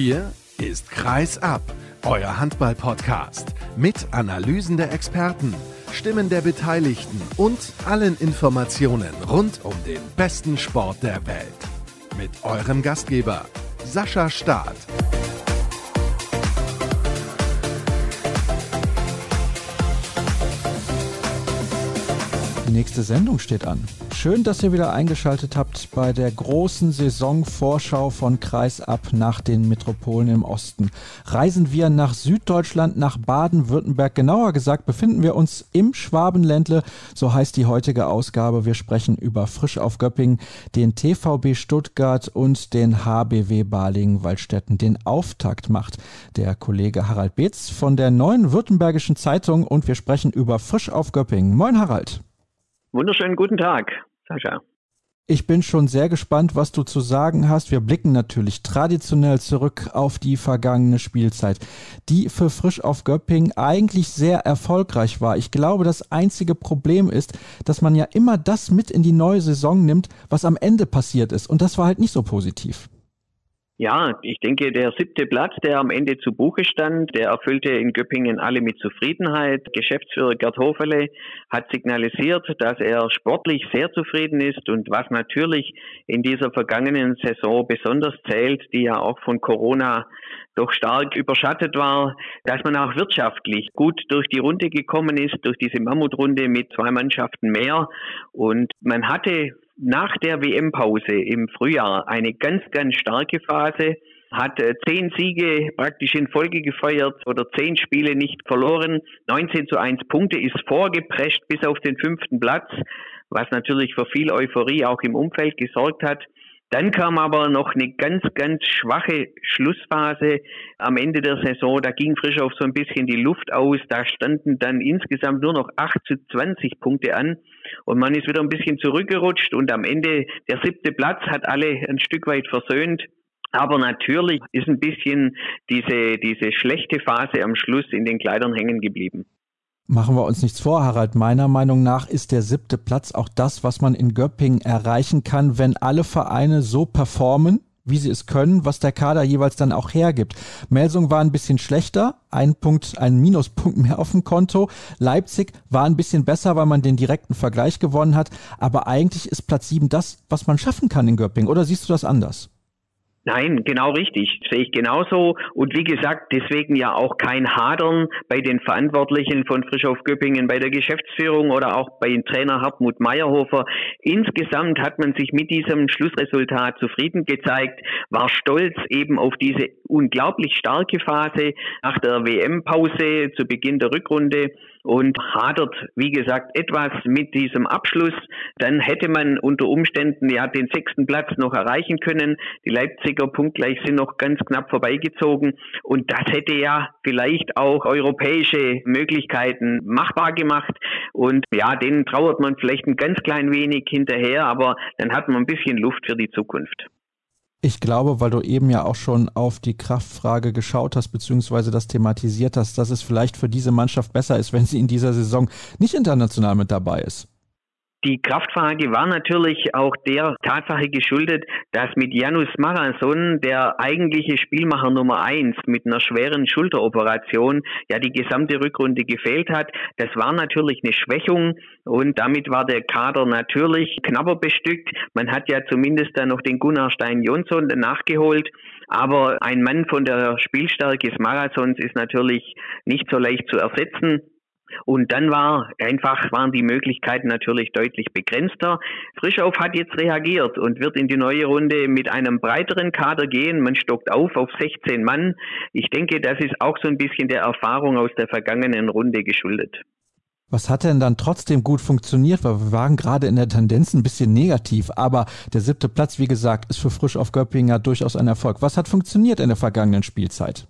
Hier ist Kreis ab, euer Handball-Podcast mit Analysen der Experten, Stimmen der Beteiligten und allen Informationen rund um den besten Sport der Welt. Mit eurem Gastgeber Sascha Staat. Die nächste Sendung steht an. Schön, dass ihr wieder eingeschaltet habt bei der großen Saisonvorschau von Kreis ab nach den Metropolen im Osten. Reisen wir nach Süddeutschland, nach Baden-Württemberg. Genauer gesagt befinden wir uns im Schwabenländle. So heißt die heutige Ausgabe. Wir sprechen über Frisch auf Göppingen, den TVB Stuttgart und den HBW Balingen-Waldstätten. Den Auftakt macht der Kollege Harald Beetz von der Neuen Württembergischen Zeitung und wir sprechen über Frisch auf Göppingen. Moin Harald. Wunderschönen guten Tag, Sascha. Ich bin schon sehr gespannt, was du zu sagen hast. Wir blicken natürlich traditionell zurück auf die vergangene Spielzeit, die für Frisch auf Göpping eigentlich sehr erfolgreich war. Ich glaube, das einzige Problem ist, dass man ja immer das mit in die neue Saison nimmt, was am Ende passiert ist. Und das war halt nicht so positiv. Ja, ich denke, der siebte Platz, der am Ende zu Buche stand, der erfüllte in Göppingen alle mit Zufriedenheit. Geschäftsführer Gerd Hofele hat signalisiert, dass er sportlich sehr zufrieden ist und was natürlich in dieser vergangenen Saison besonders zählt, die ja auch von Corona doch stark überschattet war, dass man auch wirtschaftlich gut durch die Runde gekommen ist, durch diese Mammutrunde mit zwei Mannschaften mehr. Und man hatte nach der WM-Pause im Frühjahr eine ganz, ganz starke Phase, hat äh, zehn Siege praktisch in Folge gefeiert oder zehn Spiele nicht verloren, 19 zu 1 Punkte, ist vorgeprescht bis auf den fünften Platz, was natürlich für viel Euphorie auch im Umfeld gesorgt hat. Dann kam aber noch eine ganz, ganz schwache Schlussphase am Ende der Saison. Da ging frisch auf so ein bisschen die Luft aus. Da standen dann insgesamt nur noch 8 zu 20 Punkte an. Und man ist wieder ein bisschen zurückgerutscht. Und am Ende der siebte Platz hat alle ein Stück weit versöhnt. Aber natürlich ist ein bisschen diese, diese schlechte Phase am Schluss in den Kleidern hängen geblieben. Machen wir uns nichts vor, Harald. Meiner Meinung nach ist der siebte Platz auch das, was man in Göppingen erreichen kann, wenn alle Vereine so performen, wie sie es können, was der Kader jeweils dann auch hergibt. Melsung war ein bisschen schlechter, ein Punkt, ein Minuspunkt mehr auf dem Konto. Leipzig war ein bisschen besser, weil man den direkten Vergleich gewonnen hat. Aber eigentlich ist Platz sieben das, was man schaffen kann in Göppingen. Oder siehst du das anders? Nein, genau richtig. sehe ich genauso. Und wie gesagt, deswegen ja auch kein Hadern bei den Verantwortlichen von Frischhof Göppingen, bei der Geschäftsführung oder auch bei dem Trainer Hartmut Meyerhofer. Insgesamt hat man sich mit diesem Schlussresultat zufrieden gezeigt, war stolz eben auf diese unglaublich starke Phase nach der WM-Pause zu Beginn der Rückrunde und hadert, wie gesagt, etwas mit diesem Abschluss. Dann hätte man unter Umständen ja den sechsten Platz noch erreichen können. Die Leipziger punktgleich sind noch ganz knapp vorbeigezogen und das hätte ja vielleicht auch europäische Möglichkeiten machbar gemacht und ja, denen trauert man vielleicht ein ganz klein wenig hinterher, aber dann hat man ein bisschen Luft für die Zukunft. Ich glaube, weil du eben ja auch schon auf die Kraftfrage geschaut hast, beziehungsweise das thematisiert hast, dass es vielleicht für diese Mannschaft besser ist, wenn sie in dieser Saison nicht international mit dabei ist. Die Kraftfrage war natürlich auch der Tatsache geschuldet, dass mit Janus Marason der eigentliche Spielmacher Nummer eins mit einer schweren Schulteroperation ja die gesamte Rückrunde gefehlt hat. Das war natürlich eine Schwächung und damit war der Kader natürlich knapper bestückt. Man hat ja zumindest dann noch den Gunnar Stein Jonsson nachgeholt. Aber ein Mann von der Spielstärke des Marathons ist natürlich nicht so leicht zu ersetzen. Und dann war einfach, waren die Möglichkeiten natürlich deutlich begrenzter. Frischauf hat jetzt reagiert und wird in die neue Runde mit einem breiteren Kader gehen. Man stockt auf auf 16 Mann. Ich denke, das ist auch so ein bisschen der Erfahrung aus der vergangenen Runde geschuldet. Was hat denn dann trotzdem gut funktioniert? Weil wir waren gerade in der Tendenz ein bisschen negativ, aber der siebte Platz, wie gesagt, ist für Frisch auf Göppinger durchaus ein Erfolg. Was hat funktioniert in der vergangenen Spielzeit?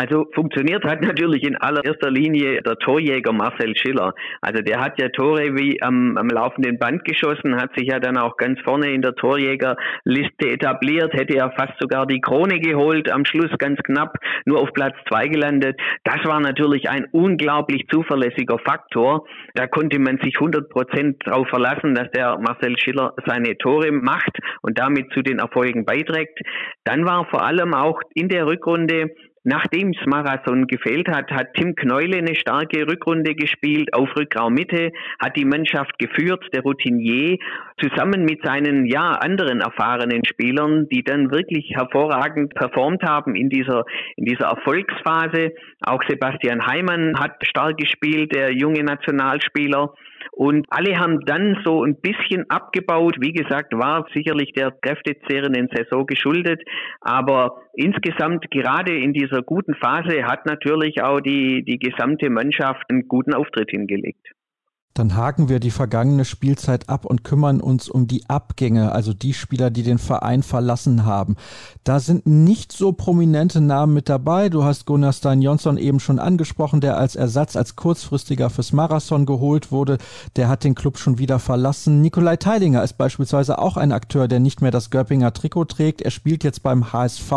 Also funktioniert hat natürlich in allererster Linie der Torjäger Marcel Schiller. Also der hat ja Tore wie am, am laufenden Band geschossen, hat sich ja dann auch ganz vorne in der Torjägerliste etabliert, hätte ja fast sogar die Krone geholt, am Schluss ganz knapp nur auf Platz zwei gelandet. Das war natürlich ein unglaublich zuverlässiger Faktor. Da konnte man sich 100 Prozent darauf verlassen, dass der Marcel Schiller seine Tore macht und damit zu den Erfolgen beiträgt. Dann war vor allem auch in der Rückrunde Nachdem es Marathon gefehlt hat, hat Tim Kneule eine starke Rückrunde gespielt auf Rückraum Mitte, hat die Mannschaft geführt, der Routinier, zusammen mit seinen ja anderen erfahrenen Spielern, die dann wirklich hervorragend performt haben in dieser in dieser Erfolgsphase. Auch Sebastian Heimann hat stark gespielt, der junge Nationalspieler. Und alle haben dann so ein bisschen abgebaut. Wie gesagt, war sicherlich der kräftezehrenden Saison geschuldet. Aber insgesamt, gerade in dieser guten Phase, hat natürlich auch die, die gesamte Mannschaft einen guten Auftritt hingelegt. Dann haken wir die vergangene Spielzeit ab und kümmern uns um die Abgänge, also die Spieler, die den Verein verlassen haben. Da sind nicht so prominente Namen mit dabei. Du hast Gunnar Stein Jonsson eben schon angesprochen, der als Ersatz, als kurzfristiger fürs Marathon geholt wurde. Der hat den Club schon wieder verlassen. Nikolai Teilinger ist beispielsweise auch ein Akteur, der nicht mehr das Göppinger Trikot trägt. Er spielt jetzt beim HSV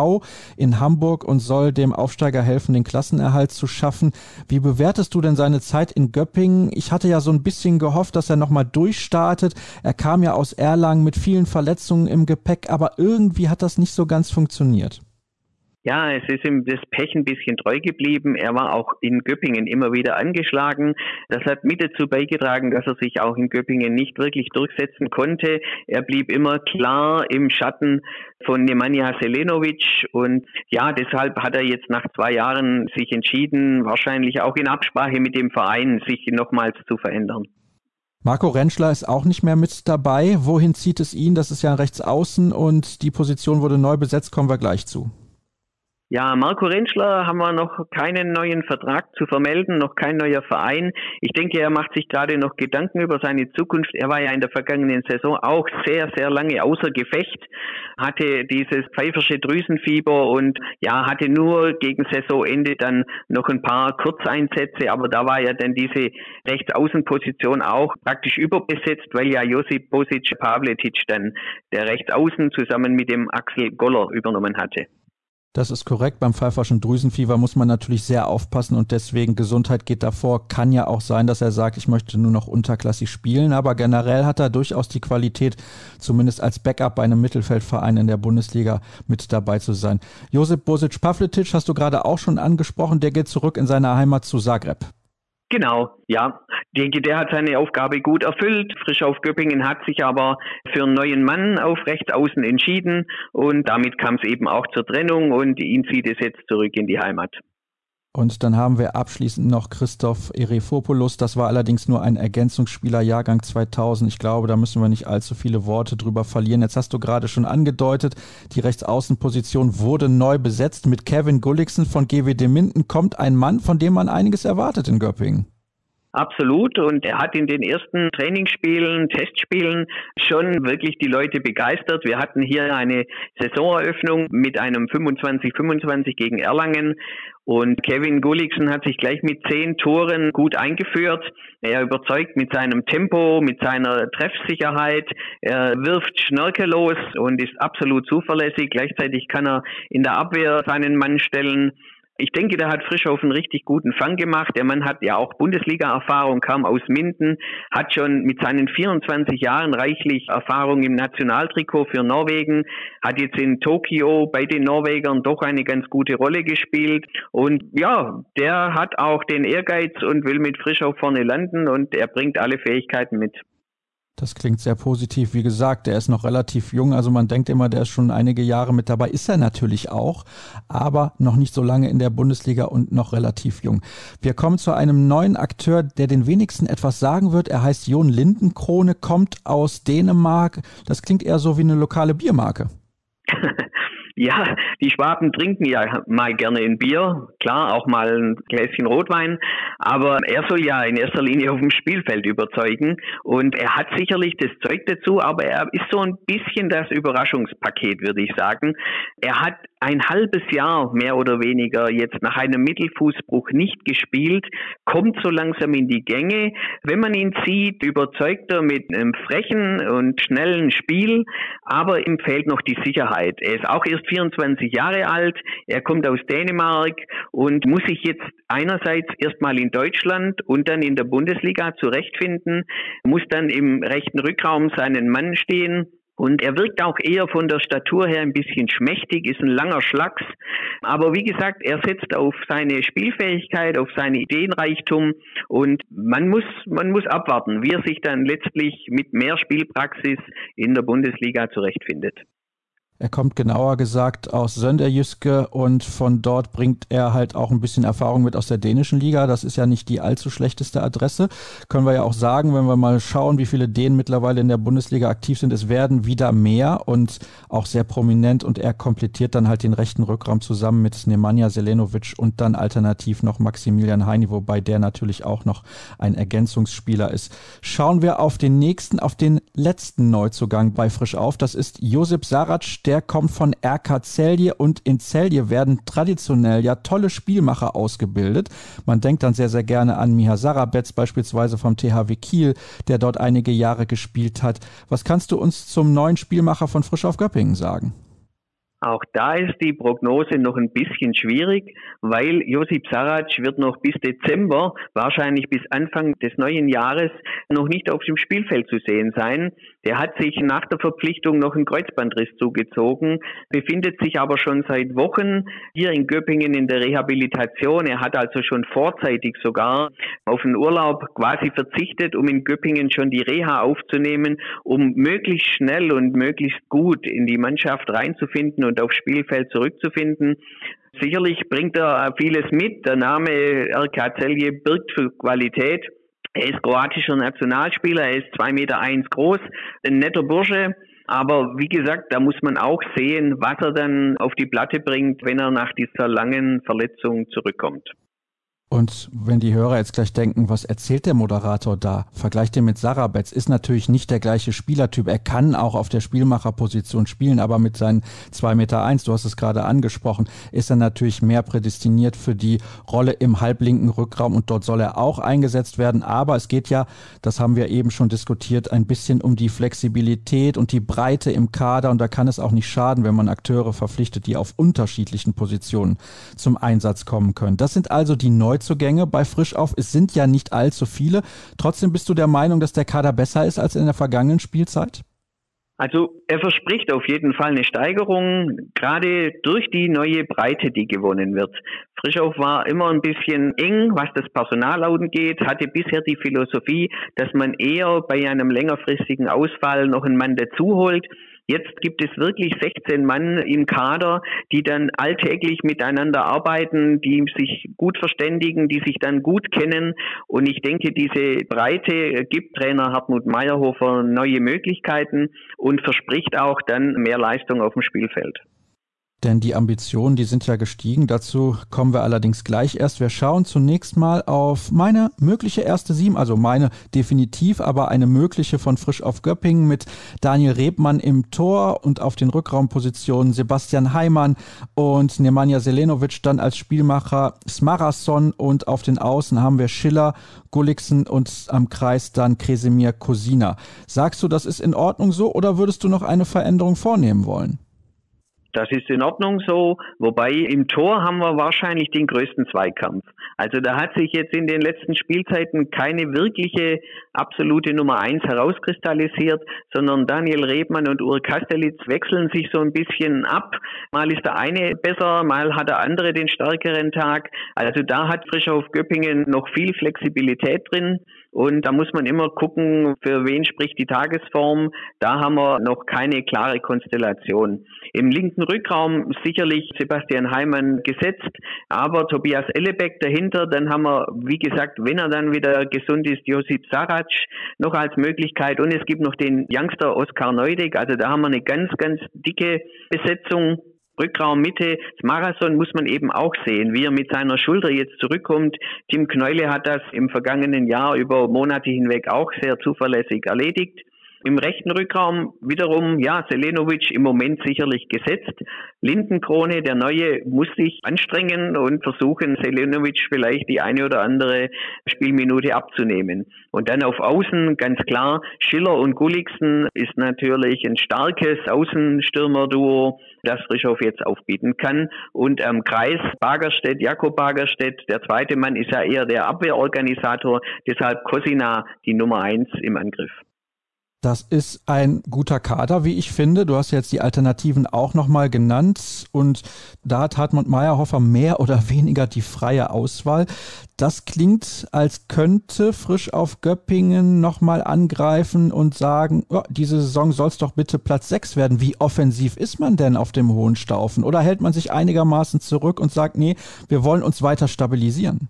in Hamburg und soll dem Aufsteiger helfen, den Klassenerhalt zu schaffen. Wie bewertest du denn seine Zeit in Göppingen? Ich hatte ja so ein bisschen gehofft, dass er nochmal durchstartet. Er kam ja aus Erlangen mit vielen Verletzungen im Gepäck, aber irgendwie hat das nicht so ganz funktioniert. Ja, es ist ihm das Pech ein bisschen treu geblieben. Er war auch in Göppingen immer wieder angeschlagen. Das hat mit dazu beigetragen, dass er sich auch in Göppingen nicht wirklich durchsetzen konnte. Er blieb immer klar im Schatten von Nemanja Selenovic und ja, deshalb hat er jetzt nach zwei Jahren sich entschieden, wahrscheinlich auch in Absprache mit dem Verein, sich nochmals zu verändern. Marco Rentschler ist auch nicht mehr mit dabei. Wohin zieht es ihn? Das ist ja rechts außen und die Position wurde neu besetzt, kommen wir gleich zu. Ja, Marco Rentschler haben wir noch keinen neuen Vertrag zu vermelden, noch kein neuer Verein. Ich denke, er macht sich gerade noch Gedanken über seine Zukunft. Er war ja in der vergangenen Saison auch sehr, sehr lange außer Gefecht, hatte dieses pfeifersche Drüsenfieber und ja, hatte nur gegen Saisonende dann noch ein paar Kurzeinsätze, aber da war ja dann diese Rechtsaußenposition auch praktisch überbesetzt, weil ja Josip Bosic Pavletic dann der Rechtsaußen zusammen mit dem Axel Goller übernommen hatte. Das ist korrekt. Beim pfeiferschen Drüsenfieber muss man natürlich sehr aufpassen und deswegen Gesundheit geht davor. Kann ja auch sein, dass er sagt, ich möchte nur noch unterklassig spielen, aber generell hat er durchaus die Qualität, zumindest als Backup bei einem Mittelfeldverein in der Bundesliga mit dabei zu sein. Josip Bosic Pavletic hast du gerade auch schon angesprochen, der geht zurück in seine Heimat zu Zagreb. Genau, ja. Ich denke, der hat seine Aufgabe gut erfüllt. Frisch auf Göppingen hat sich aber für einen neuen Mann auf Rechtsaußen entschieden und damit kam es eben auch zur Trennung und ihn zieht es jetzt zurück in die Heimat. Und dann haben wir abschließend noch Christoph Erefopoulos. Das war allerdings nur ein Ergänzungsspieler Jahrgang 2000. Ich glaube, da müssen wir nicht allzu viele Worte drüber verlieren. Jetzt hast du gerade schon angedeutet, die Rechtsaußenposition wurde neu besetzt. Mit Kevin Gulliksen von GWD Minden kommt ein Mann, von dem man einiges erwartet in Göppingen. Absolut. Und er hat in den ersten Trainingsspielen, Testspielen schon wirklich die Leute begeistert. Wir hatten hier eine Saisoneröffnung mit einem 25-25 gegen Erlangen. Und Kevin Gulliksen hat sich gleich mit zehn Toren gut eingeführt. Er überzeugt mit seinem Tempo, mit seiner Treffsicherheit. Er wirft schnörkellos und ist absolut zuverlässig. Gleichzeitig kann er in der Abwehr seinen Mann stellen. Ich denke, da hat Frischhoff einen richtig guten Fang gemacht. Der Mann hat ja auch Bundesliga-Erfahrung, kam aus Minden, hat schon mit seinen 24 Jahren reichlich Erfahrung im Nationaltrikot für Norwegen, hat jetzt in Tokio bei den Norwegern doch eine ganz gute Rolle gespielt. Und ja, der hat auch den Ehrgeiz und will mit Frischhoff vorne landen und er bringt alle Fähigkeiten mit. Das klingt sehr positiv. Wie gesagt, der ist noch relativ jung. Also man denkt immer, der ist schon einige Jahre mit dabei. Ist er natürlich auch, aber noch nicht so lange in der Bundesliga und noch relativ jung. Wir kommen zu einem neuen Akteur, der den wenigsten etwas sagen wird. Er heißt Jon Lindenkrone, kommt aus Dänemark. Das klingt eher so wie eine lokale Biermarke. Ja, die Schwaben trinken ja mal gerne ein Bier, klar, auch mal ein Gläschen Rotwein, aber er soll ja in erster Linie auf dem Spielfeld überzeugen und er hat sicherlich das Zeug dazu, aber er ist so ein bisschen das Überraschungspaket, würde ich sagen. Er hat ein halbes Jahr mehr oder weniger jetzt nach einem Mittelfußbruch nicht gespielt, kommt so langsam in die Gänge. Wenn man ihn sieht, überzeugt er mit einem frechen und schnellen Spiel, aber ihm fehlt noch die Sicherheit. Er ist auch erst 24 Jahre alt, er kommt aus Dänemark und muss sich jetzt einerseits erstmal in Deutschland und dann in der Bundesliga zurechtfinden, muss dann im rechten Rückraum seinen Mann stehen und er wirkt auch eher von der Statur her ein bisschen schmächtig, ist ein langer Schlacks. Aber wie gesagt, er setzt auf seine Spielfähigkeit, auf seine Ideenreichtum und man muss, man muss abwarten, wie er sich dann letztlich mit mehr Spielpraxis in der Bundesliga zurechtfindet. Er kommt genauer gesagt aus Sönderjyske und von dort bringt er halt auch ein bisschen Erfahrung mit aus der dänischen Liga. Das ist ja nicht die allzu schlechteste Adresse. Können wir ja auch sagen, wenn wir mal schauen, wie viele Dänen mittlerweile in der Bundesliga aktiv sind. Es werden wieder mehr und auch sehr prominent und er komplettiert dann halt den rechten Rückraum zusammen mit Nemanja Selenovic und dann alternativ noch Maximilian Heini, wobei der natürlich auch noch ein Ergänzungsspieler ist. Schauen wir auf den nächsten, auf den letzten Neuzugang bei Frisch auf. Das ist Josip Sarac, der kommt von RK Celje und in Celje werden traditionell ja tolle Spielmacher ausgebildet. Man denkt dann sehr, sehr gerne an Miha Sarabetz beispielsweise vom THW Kiel, der dort einige Jahre gespielt hat. Was kannst du uns zum neuen Spielmacher von Frisch auf Göppingen sagen? Auch da ist die Prognose noch ein bisschen schwierig, weil Josip Sarac wird noch bis Dezember, wahrscheinlich bis Anfang des neuen Jahres, noch nicht auf dem Spielfeld zu sehen sein. Der hat sich nach der Verpflichtung noch einen Kreuzbandriss zugezogen, befindet sich aber schon seit Wochen hier in Göppingen in der Rehabilitation. Er hat also schon vorzeitig sogar auf den Urlaub quasi verzichtet, um in Göppingen schon die Reha aufzunehmen, um möglichst schnell und möglichst gut in die Mannschaft reinzufinden und aufs Spielfeld zurückzufinden. Sicherlich bringt er vieles mit. Der Name RK Celje birgt für Qualität. Er ist kroatischer Nationalspieler, er ist zwei Meter eins groß, ein netter Bursche. Aber wie gesagt, da muss man auch sehen, was er dann auf die Platte bringt, wenn er nach dieser langen Verletzung zurückkommt. Und wenn die Hörer jetzt gleich denken, was erzählt der Moderator da? Vergleicht den mit Sarabetz, ist natürlich nicht der gleiche Spielertyp. Er kann auch auf der Spielmacherposition spielen, aber mit seinen zwei Meter, eins, du hast es gerade angesprochen, ist er natürlich mehr prädestiniert für die Rolle im halblinken Rückraum und dort soll er auch eingesetzt werden. Aber es geht ja, das haben wir eben schon diskutiert, ein bisschen um die Flexibilität und die Breite im Kader und da kann es auch nicht schaden, wenn man Akteure verpflichtet, die auf unterschiedlichen Positionen zum Einsatz kommen können. Das sind also die Neu Neuzugänge bei Frischauf. Es sind ja nicht allzu viele. Trotzdem bist du der Meinung, dass der Kader besser ist als in der vergangenen Spielzeit? Also er verspricht auf jeden Fall eine Steigerung, gerade durch die neue Breite, die gewonnen wird. Frischauf war immer ein bisschen eng, was das Personal angeht, hatte bisher die Philosophie, dass man eher bei einem längerfristigen Ausfall noch einen Mann dazu holt. Jetzt gibt es wirklich 16 Mann im Kader, die dann alltäglich miteinander arbeiten, die sich gut verständigen, die sich dann gut kennen. Und ich denke, diese Breite gibt Trainer Hartmut Meyerhofer neue Möglichkeiten und verspricht auch dann mehr Leistung auf dem Spielfeld. Denn die Ambitionen, die sind ja gestiegen. Dazu kommen wir allerdings gleich erst. Wir schauen zunächst mal auf meine mögliche erste Sieben, also meine definitiv, aber eine mögliche von Frisch auf Göppingen mit Daniel Rebmann im Tor und auf den Rückraumpositionen Sebastian Heimann und Nemanja Selenovic dann als Spielmacher Smarasson und auf den Außen haben wir Schiller, Gulliksen und am Kreis dann Kresemir Kosina. Sagst du, das ist in Ordnung so oder würdest du noch eine Veränderung vornehmen wollen? Das ist in Ordnung so, wobei im Tor haben wir wahrscheinlich den größten Zweikampf. Also da hat sich jetzt in den letzten Spielzeiten keine wirkliche absolute Nummer eins herauskristallisiert, sondern Daniel Rebmann und Ur Kastelitz wechseln sich so ein bisschen ab. Mal ist der eine besser, mal hat der andere den stärkeren Tag. Also da hat Frischhof Göppingen noch viel Flexibilität drin. Und da muss man immer gucken, für wen spricht die Tagesform. Da haben wir noch keine klare Konstellation. Im linken Rückraum sicherlich Sebastian Heimann gesetzt, aber Tobias Ellebeck dahinter. Dann haben wir, wie gesagt, wenn er dann wieder gesund ist, Josip Sarac noch als Möglichkeit. Und es gibt noch den Youngster Oskar Neudek. Also da haben wir eine ganz, ganz dicke Besetzung. Rückraum, Mitte, das Marathon muss man eben auch sehen, wie er mit seiner Schulter jetzt zurückkommt. Tim Kneule hat das im vergangenen Jahr über Monate hinweg auch sehr zuverlässig erledigt. Im rechten Rückraum wiederum, ja, Selenovic im Moment sicherlich gesetzt. Lindenkrone, der Neue, muss sich anstrengen und versuchen, Selenovic vielleicht die eine oder andere Spielminute abzunehmen. Und dann auf Außen, ganz klar, Schiller und Gulliksen ist natürlich ein starkes Außenstürmerduo, das Frischow jetzt aufbieten kann. Und am Kreis Bagerstedt, Jakob Bagerstedt, der zweite Mann ist ja eher der Abwehrorganisator, deshalb Cosina die Nummer eins im Angriff. Das ist ein guter Kader, wie ich finde. Du hast jetzt die Alternativen auch nochmal genannt und da hat Hartmut Meyerhofer mehr oder weniger die freie Auswahl. Das klingt, als könnte frisch auf Göppingen nochmal angreifen und sagen, oh, diese Saison soll es doch bitte Platz 6 werden. Wie offensiv ist man denn auf dem hohen Staufen? Oder hält man sich einigermaßen zurück und sagt, nee, wir wollen uns weiter stabilisieren?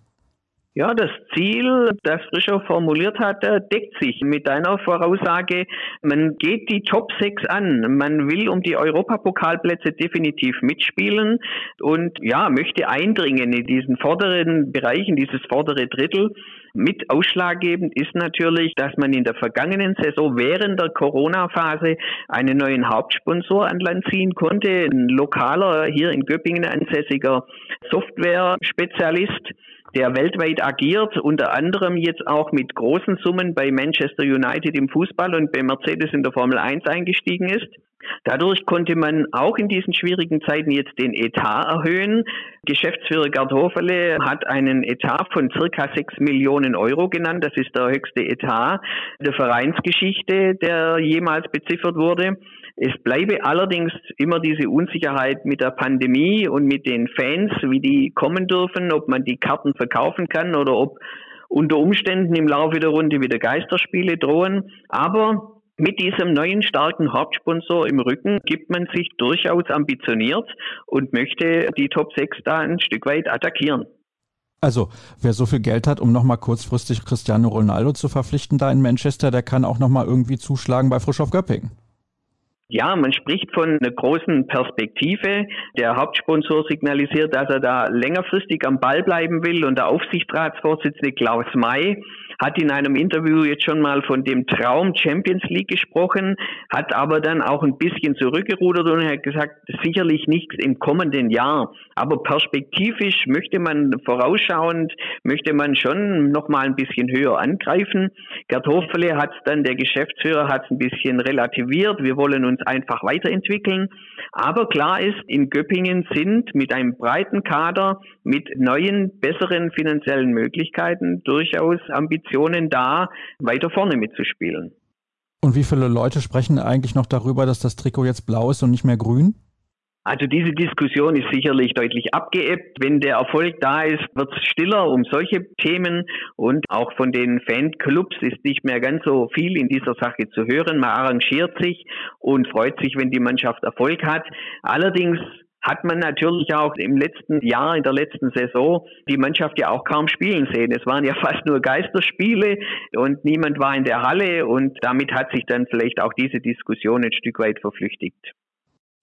Ja, das Ziel, das Frischer formuliert hat, deckt sich mit deiner Voraussage. Man geht die Top 6 an. Man will um die Europapokalplätze definitiv mitspielen und ja, möchte eindringen in diesen vorderen Bereichen, dieses vordere Drittel. Mit ausschlaggebend ist natürlich, dass man in der vergangenen Saison während der Corona-Phase einen neuen Hauptsponsor an Land ziehen konnte. Ein lokaler, hier in Göppingen ansässiger Software-Spezialist der weltweit agiert, unter anderem jetzt auch mit großen Summen bei Manchester United im Fußball und bei Mercedes in der Formel 1 eingestiegen ist. Dadurch konnte man auch in diesen schwierigen Zeiten jetzt den Etat erhöhen. Geschäftsführer Gerd Hofele hat einen Etat von circa 6 Millionen Euro genannt. Das ist der höchste Etat der Vereinsgeschichte, der jemals beziffert wurde. Es bleibe allerdings immer diese Unsicherheit mit der Pandemie und mit den Fans, wie die kommen dürfen, ob man die Karten verkaufen kann oder ob unter Umständen im Laufe der Runde wieder Geisterspiele drohen. Aber mit diesem neuen starken Hauptsponsor im Rücken gibt man sich durchaus ambitioniert und möchte die Top 6 da ein Stück weit attackieren. Also, wer so viel Geld hat, um nochmal kurzfristig Cristiano Ronaldo zu verpflichten da in Manchester, der kann auch nochmal irgendwie zuschlagen bei Frisch auf Göppingen. Ja, man spricht von einer großen Perspektive. Der Hauptsponsor signalisiert, dass er da längerfristig am Ball bleiben will und der Aufsichtsratsvorsitzende Klaus May hat in einem Interview jetzt schon mal von dem Traum Champions League gesprochen, hat aber dann auch ein bisschen zurückgerudert und hat gesagt, sicherlich nichts im kommenden Jahr. Aber perspektivisch möchte man vorausschauend, möchte man schon noch mal ein bisschen höher angreifen. Gerd Hofele hat dann, der Geschäftsführer hat es ein bisschen relativiert. Wir wollen uns einfach weiterentwickeln. Aber klar ist, in Göppingen sind mit einem breiten Kader, mit neuen, besseren finanziellen Möglichkeiten durchaus Ambitionen da, weiter vorne mitzuspielen. Und wie viele Leute sprechen eigentlich noch darüber, dass das Trikot jetzt blau ist und nicht mehr grün? Also diese Diskussion ist sicherlich deutlich abgeebbt. Wenn der Erfolg da ist, wird es stiller um solche Themen und auch von den Fanclubs ist nicht mehr ganz so viel in dieser Sache zu hören. Man arrangiert sich und freut sich, wenn die Mannschaft Erfolg hat. Allerdings hat man natürlich auch im letzten Jahr, in der letzten Saison, die Mannschaft ja auch kaum spielen sehen. Es waren ja fast nur Geisterspiele und niemand war in der Halle und damit hat sich dann vielleicht auch diese Diskussion ein Stück weit verflüchtigt.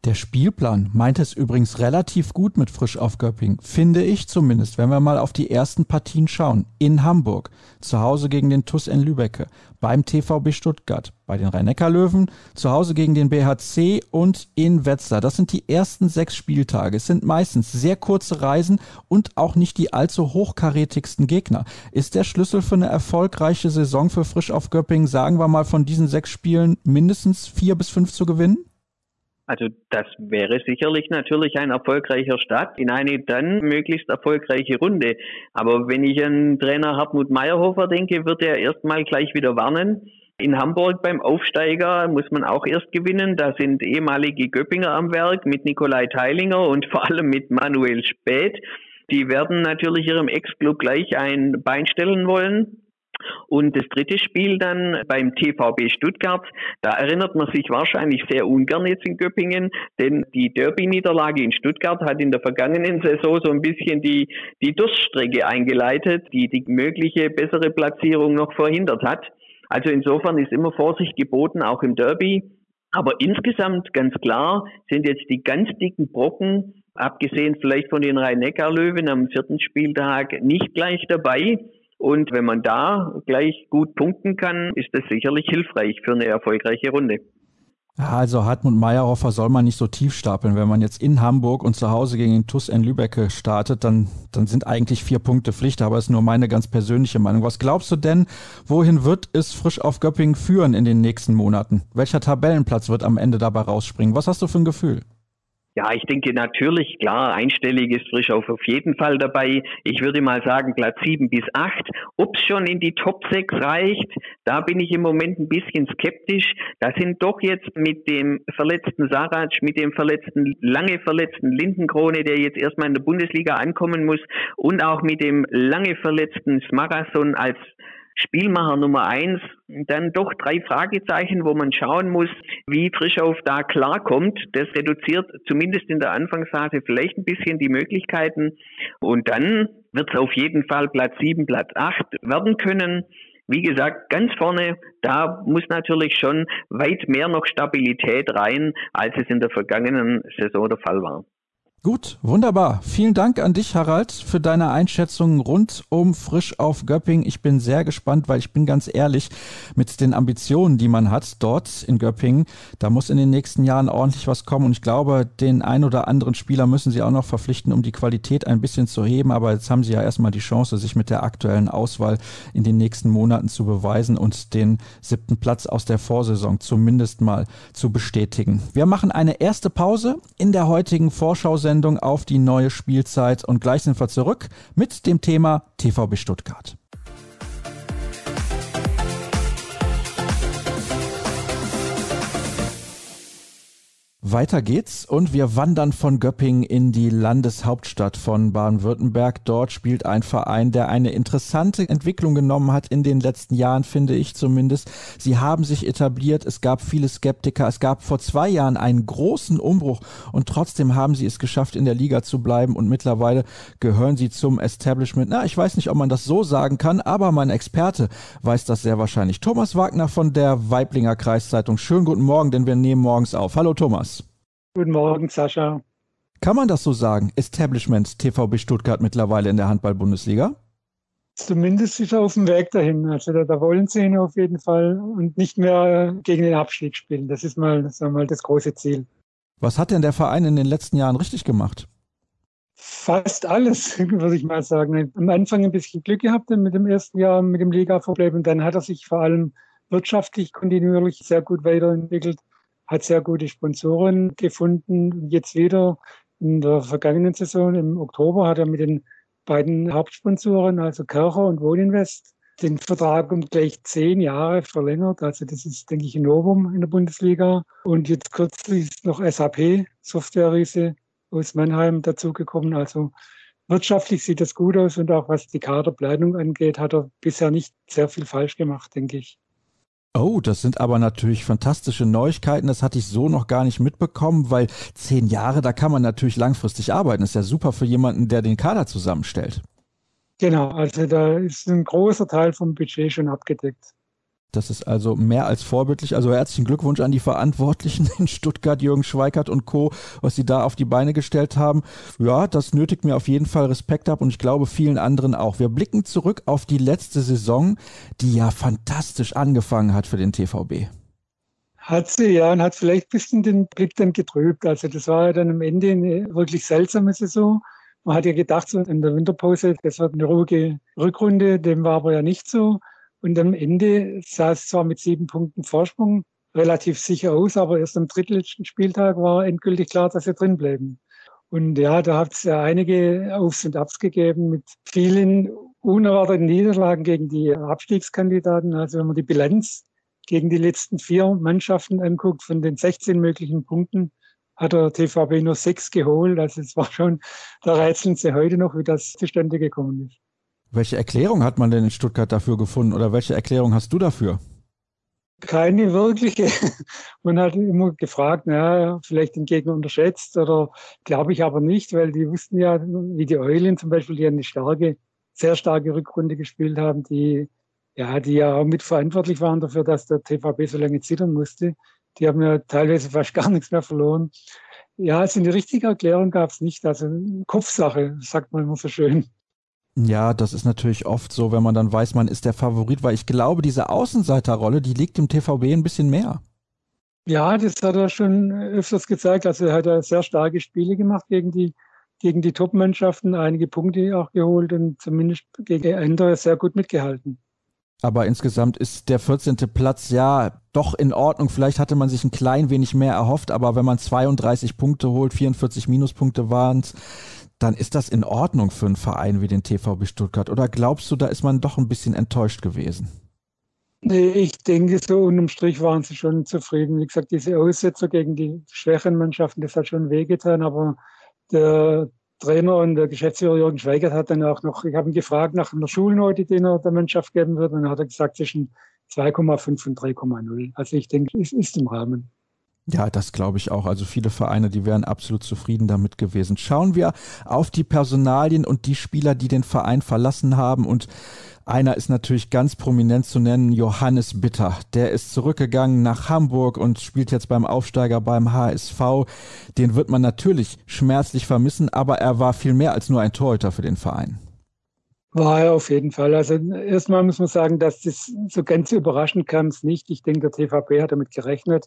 Der Spielplan meint es übrigens relativ gut mit Frisch auf Göpping, finde ich zumindest, wenn wir mal auf die ersten Partien schauen. In Hamburg, zu Hause gegen den TUS in Lübecke, beim TVB Stuttgart, bei den Rhein-Neckar-Löwen, zu Hause gegen den BHC und in Wetzlar. Das sind die ersten sechs Spieltage. Es sind meistens sehr kurze Reisen und auch nicht die allzu hochkarätigsten Gegner. Ist der Schlüssel für eine erfolgreiche Saison für Frisch auf Göpping, sagen wir mal, von diesen sechs Spielen mindestens vier bis fünf zu gewinnen? Also das wäre sicherlich natürlich ein erfolgreicher Start in eine dann möglichst erfolgreiche Runde. Aber wenn ich an Trainer Hartmut Meyerhofer denke, wird er erstmal gleich wieder warnen. In Hamburg beim Aufsteiger muss man auch erst gewinnen. Da sind ehemalige Göppinger am Werk mit Nikolai Teilinger und vor allem mit Manuel Späth. Die werden natürlich ihrem Ex-Club gleich ein Bein stellen wollen. Und das dritte Spiel dann beim TVB Stuttgart, da erinnert man sich wahrscheinlich sehr ungern jetzt in Göppingen, denn die Derby-Niederlage in Stuttgart hat in der vergangenen Saison so ein bisschen die, die Durststrecke eingeleitet, die die mögliche bessere Platzierung noch verhindert hat. Also insofern ist immer Vorsicht geboten, auch im Derby. Aber insgesamt ganz klar sind jetzt die ganz dicken Brocken, abgesehen vielleicht von den Rhein-Neckar-Löwen am vierten Spieltag, nicht gleich dabei. Und wenn man da gleich gut punkten kann, ist das sicherlich hilfreich für eine erfolgreiche Runde. Also Hartmut Meyerhofer soll man nicht so tief stapeln. Wenn man jetzt in Hamburg und zu Hause gegen den TUS in Lübeck startet, dann, dann sind eigentlich vier Punkte Pflicht. Aber das ist nur meine ganz persönliche Meinung. Was glaubst du denn, wohin wird es frisch auf Göppingen führen in den nächsten Monaten? Welcher Tabellenplatz wird am Ende dabei rausspringen? Was hast du für ein Gefühl? Ja, ich denke natürlich, klar, einstellig ist Frischhoff auf jeden Fall dabei. Ich würde mal sagen Platz sieben bis acht. Ob es schon in die Top 6 reicht, da bin ich im Moment ein bisschen skeptisch. Da sind doch jetzt mit dem verletzten Sarac, mit dem verletzten, lange verletzten Lindenkrone, der jetzt erstmal in der Bundesliga ankommen muss, und auch mit dem lange verletzten Smarason als Spielmacher Nummer eins, dann doch drei Fragezeichen, wo man schauen muss, wie Frischauf da klarkommt. Das reduziert zumindest in der Anfangsphase vielleicht ein bisschen die Möglichkeiten. Und dann wird es auf jeden Fall Platz sieben, Platz acht werden können. Wie gesagt, ganz vorne, da muss natürlich schon weit mehr noch Stabilität rein, als es in der vergangenen Saison der Fall war. Gut, wunderbar. Vielen Dank an dich, Harald, für deine Einschätzung rund um Frisch auf Göpping. Ich bin sehr gespannt, weil ich bin ganz ehrlich, mit den Ambitionen, die man hat dort in Göppingen, da muss in den nächsten Jahren ordentlich was kommen. Und ich glaube, den ein oder anderen Spieler müssen sie auch noch verpflichten, um die Qualität ein bisschen zu heben. Aber jetzt haben sie ja erstmal die Chance, sich mit der aktuellen Auswahl in den nächsten Monaten zu beweisen und den siebten Platz aus der Vorsaison zumindest mal zu bestätigen. Wir machen eine erste Pause in der heutigen Vorschau-Sendung Sendung auf die neue Spielzeit und gleich sind wir zurück mit dem Thema TVB Stuttgart. Weiter geht's und wir wandern von Göppingen in die Landeshauptstadt von Baden-Württemberg. Dort spielt ein Verein, der eine interessante Entwicklung genommen hat in den letzten Jahren, finde ich zumindest. Sie haben sich etabliert, es gab viele Skeptiker, es gab vor zwei Jahren einen großen Umbruch und trotzdem haben sie es geschafft, in der Liga zu bleiben und mittlerweile gehören sie zum Establishment. Na, ich weiß nicht, ob man das so sagen kann, aber mein Experte weiß das sehr wahrscheinlich. Thomas Wagner von der Weiblinger Kreiszeitung. Schönen guten Morgen, denn wir nehmen morgens auf. Hallo Thomas. Guten Morgen, Sascha. Kann man das so sagen? Establishment TVB Stuttgart mittlerweile in der Handball-Bundesliga? Zumindest ist er auf dem Weg dahin. Also da, da, wollen sie ihn auf jeden Fall und nicht mehr gegen den Abstieg spielen. Das ist mal, sagen wir mal das große Ziel. Was hat denn der Verein in den letzten Jahren richtig gemacht? Fast alles, würde ich mal sagen. Am Anfang ein bisschen Glück gehabt mit dem ersten Jahr mit dem Liga-Problem und dann hat er sich vor allem wirtschaftlich kontinuierlich sehr gut weiterentwickelt hat sehr gute Sponsoren gefunden. Jetzt wieder in der vergangenen Saison im Oktober hat er mit den beiden Hauptsponsoren, also Kercher und Wohninvest, den Vertrag um gleich zehn Jahre verlängert. Also das ist, denke ich, ein Novum in der Bundesliga. Und jetzt kürzlich ist noch SAP, Software-Riese aus Mannheim, dazugekommen. Also wirtschaftlich sieht das gut aus und auch was die Kaderplanung angeht, hat er bisher nicht sehr viel falsch gemacht, denke ich. Oh, das sind aber natürlich fantastische Neuigkeiten. Das hatte ich so noch gar nicht mitbekommen, weil zehn Jahre, da kann man natürlich langfristig arbeiten. Das ist ja super für jemanden, der den Kader zusammenstellt. Genau, also da ist ein großer Teil vom Budget schon abgedeckt. Das ist also mehr als vorbildlich. Also herzlichen Glückwunsch an die Verantwortlichen in Stuttgart, Jürgen Schweikert und Co., was sie da auf die Beine gestellt haben. Ja, das nötigt mir auf jeden Fall Respekt ab und ich glaube vielen anderen auch. Wir blicken zurück auf die letzte Saison, die ja fantastisch angefangen hat für den TVB. Hat sie, ja, und hat vielleicht ein bisschen den Blick dann getrübt. Also das war ja dann am Ende eine wirklich seltsame Saison. Man hat ja gedacht, so in der Winterpause, das wird eine ruhige Rückrunde, dem war aber ja nicht so. Und am Ende sah es zwar mit sieben Punkten Vorsprung relativ sicher aus, aber erst am drittletzten Spieltag war endgültig klar, dass sie drin bleiben. Und ja, da hat es ja einige Aufs und Abs gegeben mit vielen unerwarteten Niederlagen gegen die Abstiegskandidaten. Also wenn man die Bilanz gegen die letzten vier Mannschaften anguckt, von den 16 möglichen Punkten, hat der TVB nur sechs geholt. Also es war schon, da rätseln sie heute noch, wie das zustande gekommen ist. Welche Erklärung hat man denn in Stuttgart dafür gefunden oder welche Erklärung hast du dafür? Keine wirkliche. Man hat immer gefragt, naja, vielleicht den Gegner unterschätzt oder glaube ich aber nicht, weil die wussten ja, wie die Eulen zum Beispiel, die eine starke, sehr starke Rückrunde gespielt haben, die ja, die ja auch mitverantwortlich waren dafür, dass der TVB so lange zittern musste. Die haben ja teilweise fast gar nichts mehr verloren. Ja, also eine richtige Erklärung gab es nicht. Also Kopfsache, sagt man immer so schön. Ja, das ist natürlich oft so, wenn man dann weiß, man ist der Favorit, weil ich glaube, diese Außenseiterrolle, die liegt im TVB ein bisschen mehr. Ja, das hat er schon öfters gezeigt. Also er hat er sehr starke Spiele gemacht gegen die, gegen die Top-Mannschaften, einige Punkte auch geholt und zumindest gegen andere sehr gut mitgehalten. Aber insgesamt ist der 14. Platz ja doch in Ordnung. Vielleicht hatte man sich ein klein wenig mehr erhofft, aber wenn man 32 Punkte holt, 44 Minuspunkte waren es, dann ist das in Ordnung für einen Verein wie den TVB Stuttgart. Oder glaubst du, da ist man doch ein bisschen enttäuscht gewesen? Nee, ich denke, so unterm Strich waren sie schon zufrieden. Wie gesagt, diese Aussetzer gegen die schwächeren Mannschaften, das hat schon wehgetan, aber der Trainer und der Geschäftsführer Jürgen Schweigert hat dann auch noch, ich habe ihn gefragt nach einer Schulnote, die er der Mannschaft geben würde, und dann hat er gesagt zwischen 2,5 und 3,0. Also ich denke, es ist im Rahmen. Ja, das glaube ich auch. Also viele Vereine, die wären absolut zufrieden damit gewesen. Schauen wir auf die Personalien und die Spieler, die den Verein verlassen haben. Und einer ist natürlich ganz prominent zu nennen, Johannes Bitter. Der ist zurückgegangen nach Hamburg und spielt jetzt beim Aufsteiger beim HSV. Den wird man natürlich schmerzlich vermissen, aber er war viel mehr als nur ein Torhüter für den Verein. War er auf jeden Fall. Also erstmal muss man sagen, dass das so ganz überraschend kam es nicht. Ich denke, der TVP hat damit gerechnet.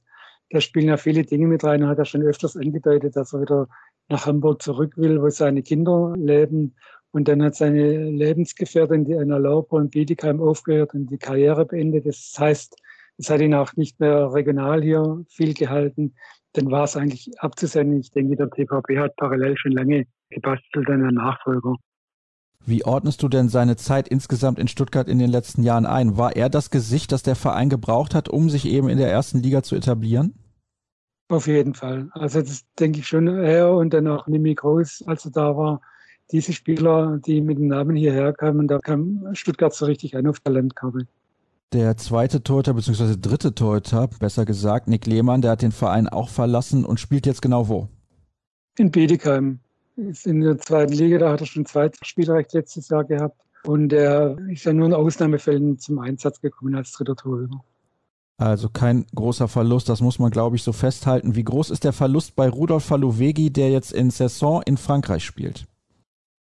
Da spielen ja viele Dinge mit rein. Er hat ja schon öfters angedeutet, dass er wieder nach Hamburg zurück will, wo seine Kinder leben. Und dann hat seine Lebensgefährtin, die Anna Lauper in Bietigheim aufgehört und die Karriere beendet. Das heißt, es hat ihn auch nicht mehr regional hier viel gehalten. Dann war es eigentlich abzusehen. Ich denke, der TVP hat parallel schon lange gebastelt an der Nachfolger. Wie ordnest du denn seine Zeit insgesamt in Stuttgart in den letzten Jahren ein? War er das Gesicht, das der Verein gebraucht hat, um sich eben in der ersten Liga zu etablieren? Auf jeden Fall. Also das denke ich schon. Er und dann auch Mimi Groß, als er da war, diese Spieler, die mit dem Namen hierher kamen, da kam Stuttgart so richtig ein auf Talentkabel. Der zweite Torhüter, beziehungsweise dritte Torhüter, besser gesagt, Nick Lehmann, der hat den Verein auch verlassen und spielt jetzt genau wo? In Bietigheim. Ist in der zweiten Liga, da hat er schon zwei Spielrecht letztes Jahr gehabt. Und er ist ja nur in Ausnahmefällen zum Einsatz gekommen als dritter Torhüter. Also kein großer Verlust, das muss man, glaube ich, so festhalten. Wie groß ist der Verlust bei Rudolf Falovegi, der jetzt in Saison in Frankreich spielt?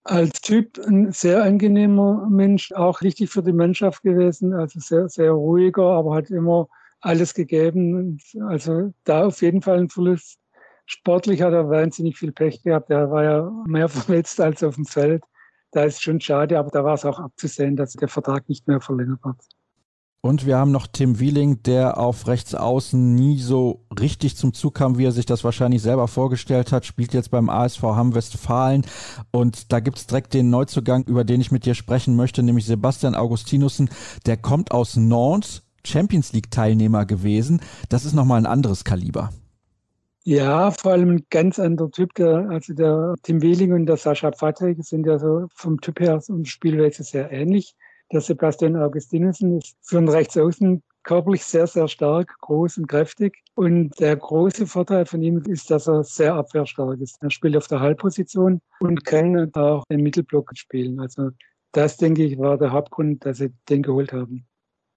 als Typ ein sehr angenehmer Mensch, auch wichtig für die Mannschaft gewesen, also sehr, sehr ruhiger, aber hat immer alles gegeben. Also da auf jeden Fall ein Verlust. Sportlich hat er wahnsinnig viel Pech gehabt. Er war ja mehr verletzt als auf dem Feld. Da ist schon schade, aber da war es auch abzusehen, dass der Vertrag nicht mehr verlängert wird. Und wir haben noch Tim Wieling, der auf rechts außen nie so richtig zum Zug kam, wie er sich das wahrscheinlich selber vorgestellt hat, spielt jetzt beim ASV Hamm Westfalen. Und da gibt's direkt den Neuzugang, über den ich mit dir sprechen möchte, nämlich Sebastian Augustinussen. Der kommt aus Nantes, Champions League Teilnehmer gewesen. Das ist nochmal ein anderes Kaliber. Ja, vor allem ein ganz anderer Typ. Der, also der Tim Wieling und der Sascha Pfatek sind ja so vom Typ her und Spielweise sehr ähnlich. Der Sebastian Augustinussen ist für einen Rechtsaußen körperlich sehr, sehr stark, groß und kräftig. Und der große Vorteil von ihm ist, dass er sehr abwehrstark ist. Er spielt auf der Halbposition und kann auch im Mittelblock spielen. Also das, denke ich, war der Hauptgrund, dass sie den geholt haben.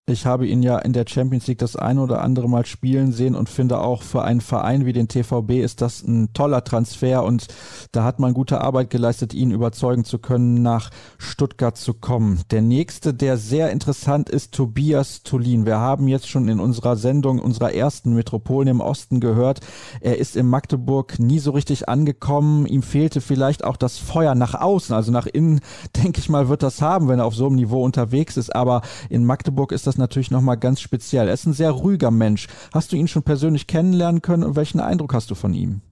Ich habe ihn ja in der Champions League das ein oder andere Mal spielen sehen und finde auch für einen Verein wie den TVB ist das ein toller Transfer und da hat man gute Arbeit geleistet, ihn überzeugen zu können, nach Stuttgart zu kommen. Der nächste, der sehr interessant ist, Tobias Tulin. Wir haben jetzt schon in unserer Sendung unserer ersten Metropolen im Osten gehört. Er ist in Magdeburg nie so richtig angekommen. Ihm fehlte vielleicht auch das Feuer nach außen. Also nach innen, denke ich mal, wird das haben, wenn er auf so einem Niveau unterwegs ist. Aber in Magdeburg ist das das natürlich nochmal ganz speziell. Er ist ein sehr ruhiger Mensch. Hast du ihn schon persönlich kennenlernen können und welchen Eindruck hast du von ihm?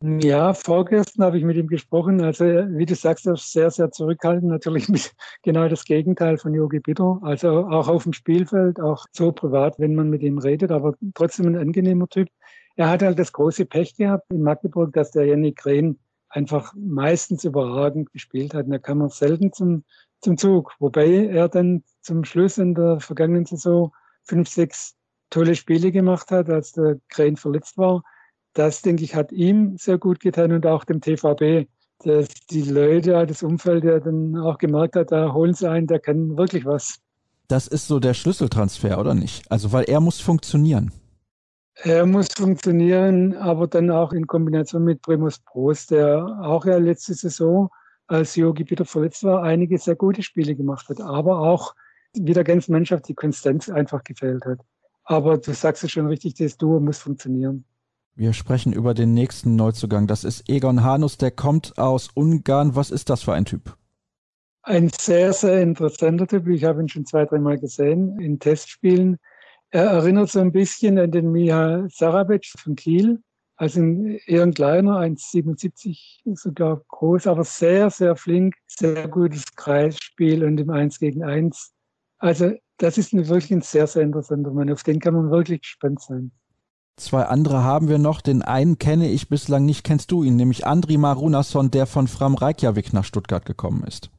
Ja, vorgestern habe ich mit ihm gesprochen. Also, wie du sagst, er ist sehr, sehr zurückhaltend. Natürlich mit genau das Gegenteil von Yogi Bitter. Also auch auf dem Spielfeld, auch so privat, wenn man mit ihm redet, aber trotzdem ein angenehmer Typ. Er hat halt das große Pech gehabt in Magdeburg, dass der Yannick Rehn einfach meistens überragend gespielt hat. Und da kam er selten zum, zum Zug. Wobei er dann zum Schluss in der vergangenen Saison fünf, sechs tolle Spiele gemacht hat, als der Krähen verletzt war. Das, denke ich, hat ihm sehr gut getan und auch dem TVB, dass die Leute, das Umfeld, der dann auch gemerkt hat, da holen sie einen, der kann wirklich was. Das ist so der Schlüsseltransfer, oder nicht? Also, weil er muss funktionieren. Er muss funktionieren, aber dann auch in Kombination mit Primus Prost, der auch ja letzte Saison als Yogi Bitter verletzt war, einige sehr gute Spiele gemacht hat, aber auch wie der ganzen Mannschaft die Konstanz einfach gefehlt hat. Aber du sagst es schon richtig, das Duo muss funktionieren. Wir sprechen über den nächsten Neuzugang. Das ist Egon Hanus, der kommt aus Ungarn. Was ist das für ein Typ? Ein sehr, sehr interessanter Typ. Ich habe ihn schon zwei, dreimal gesehen in Testspielen. Er erinnert so ein bisschen an den Miha Sarabec von Kiel. Also ein eher ein kleiner, 1,77 sogar groß, aber sehr, sehr flink, sehr gutes Kreisspiel und im 1 gegen 1. Also das ist wirklich ein sehr, sehr interessanter Mann. Auf den kann man wirklich gespannt sein. Zwei andere haben wir noch. Den einen kenne ich bislang nicht. Kennst du ihn? Nämlich Andri Marunason, der von Fram Reykjavik nach Stuttgart gekommen ist.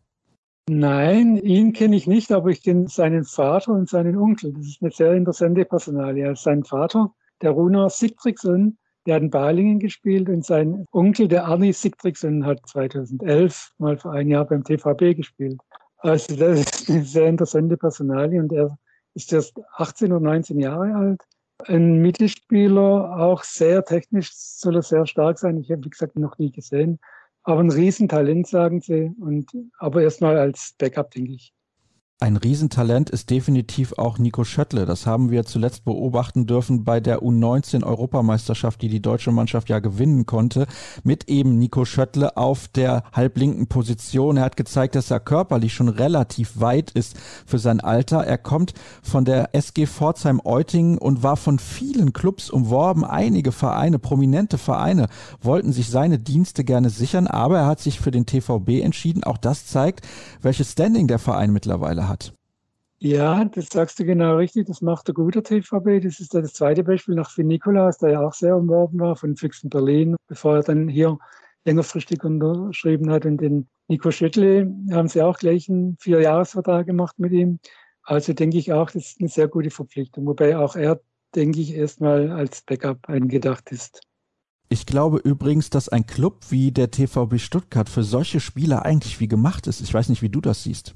Nein, ihn kenne ich nicht, aber ich kenne seinen Vater und seinen Onkel. Das ist eine sehr interessante Personalie. Sein Vater, der Runar Sigtriksson, der hat in Balingen gespielt und sein Onkel, der Arni Sigtriksson, hat 2011 mal für ein Jahr beim TVB gespielt. Also das ist eine sehr interessante Personalie und er ist erst 18 oder 19 Jahre alt. Ein Mittelspieler, auch sehr technisch soll er sehr stark sein. Ich habe, wie gesagt, noch nie gesehen. Aber ein Riesentalent, sagen sie. Und, aber erstmal als Backup, denke ich. Ein Riesentalent ist definitiv auch Nico Schöttle. Das haben wir zuletzt beobachten dürfen bei der U19-Europameisterschaft, die die deutsche Mannschaft ja gewinnen konnte, mit eben Nico Schöttle auf der halblinken Position. Er hat gezeigt, dass er körperlich schon relativ weit ist für sein Alter. Er kommt von der SG Pforzheim-Eutingen und war von vielen Clubs umworben. Einige Vereine, prominente Vereine, wollten sich seine Dienste gerne sichern, aber er hat sich für den TVB entschieden. Auch das zeigt, welches Standing der Verein mittlerweile hat hat. Ja, das sagst du genau richtig. Das macht der gute TVB. Das ist das zweite Beispiel nach Finn Nikolaus, der ja auch sehr umworben war von Füchsen Berlin, bevor er dann hier längerfristig unterschrieben hat. Und den Nico Schüttle haben sie auch gleich einen Vierjahresvertrag gemacht mit ihm. Also denke ich auch, das ist eine sehr gute Verpflichtung. Wobei auch er, denke ich, erstmal als Backup eingedacht ist. Ich glaube übrigens, dass ein Club wie der TVB Stuttgart für solche Spieler eigentlich wie gemacht ist. Ich weiß nicht, wie du das siehst.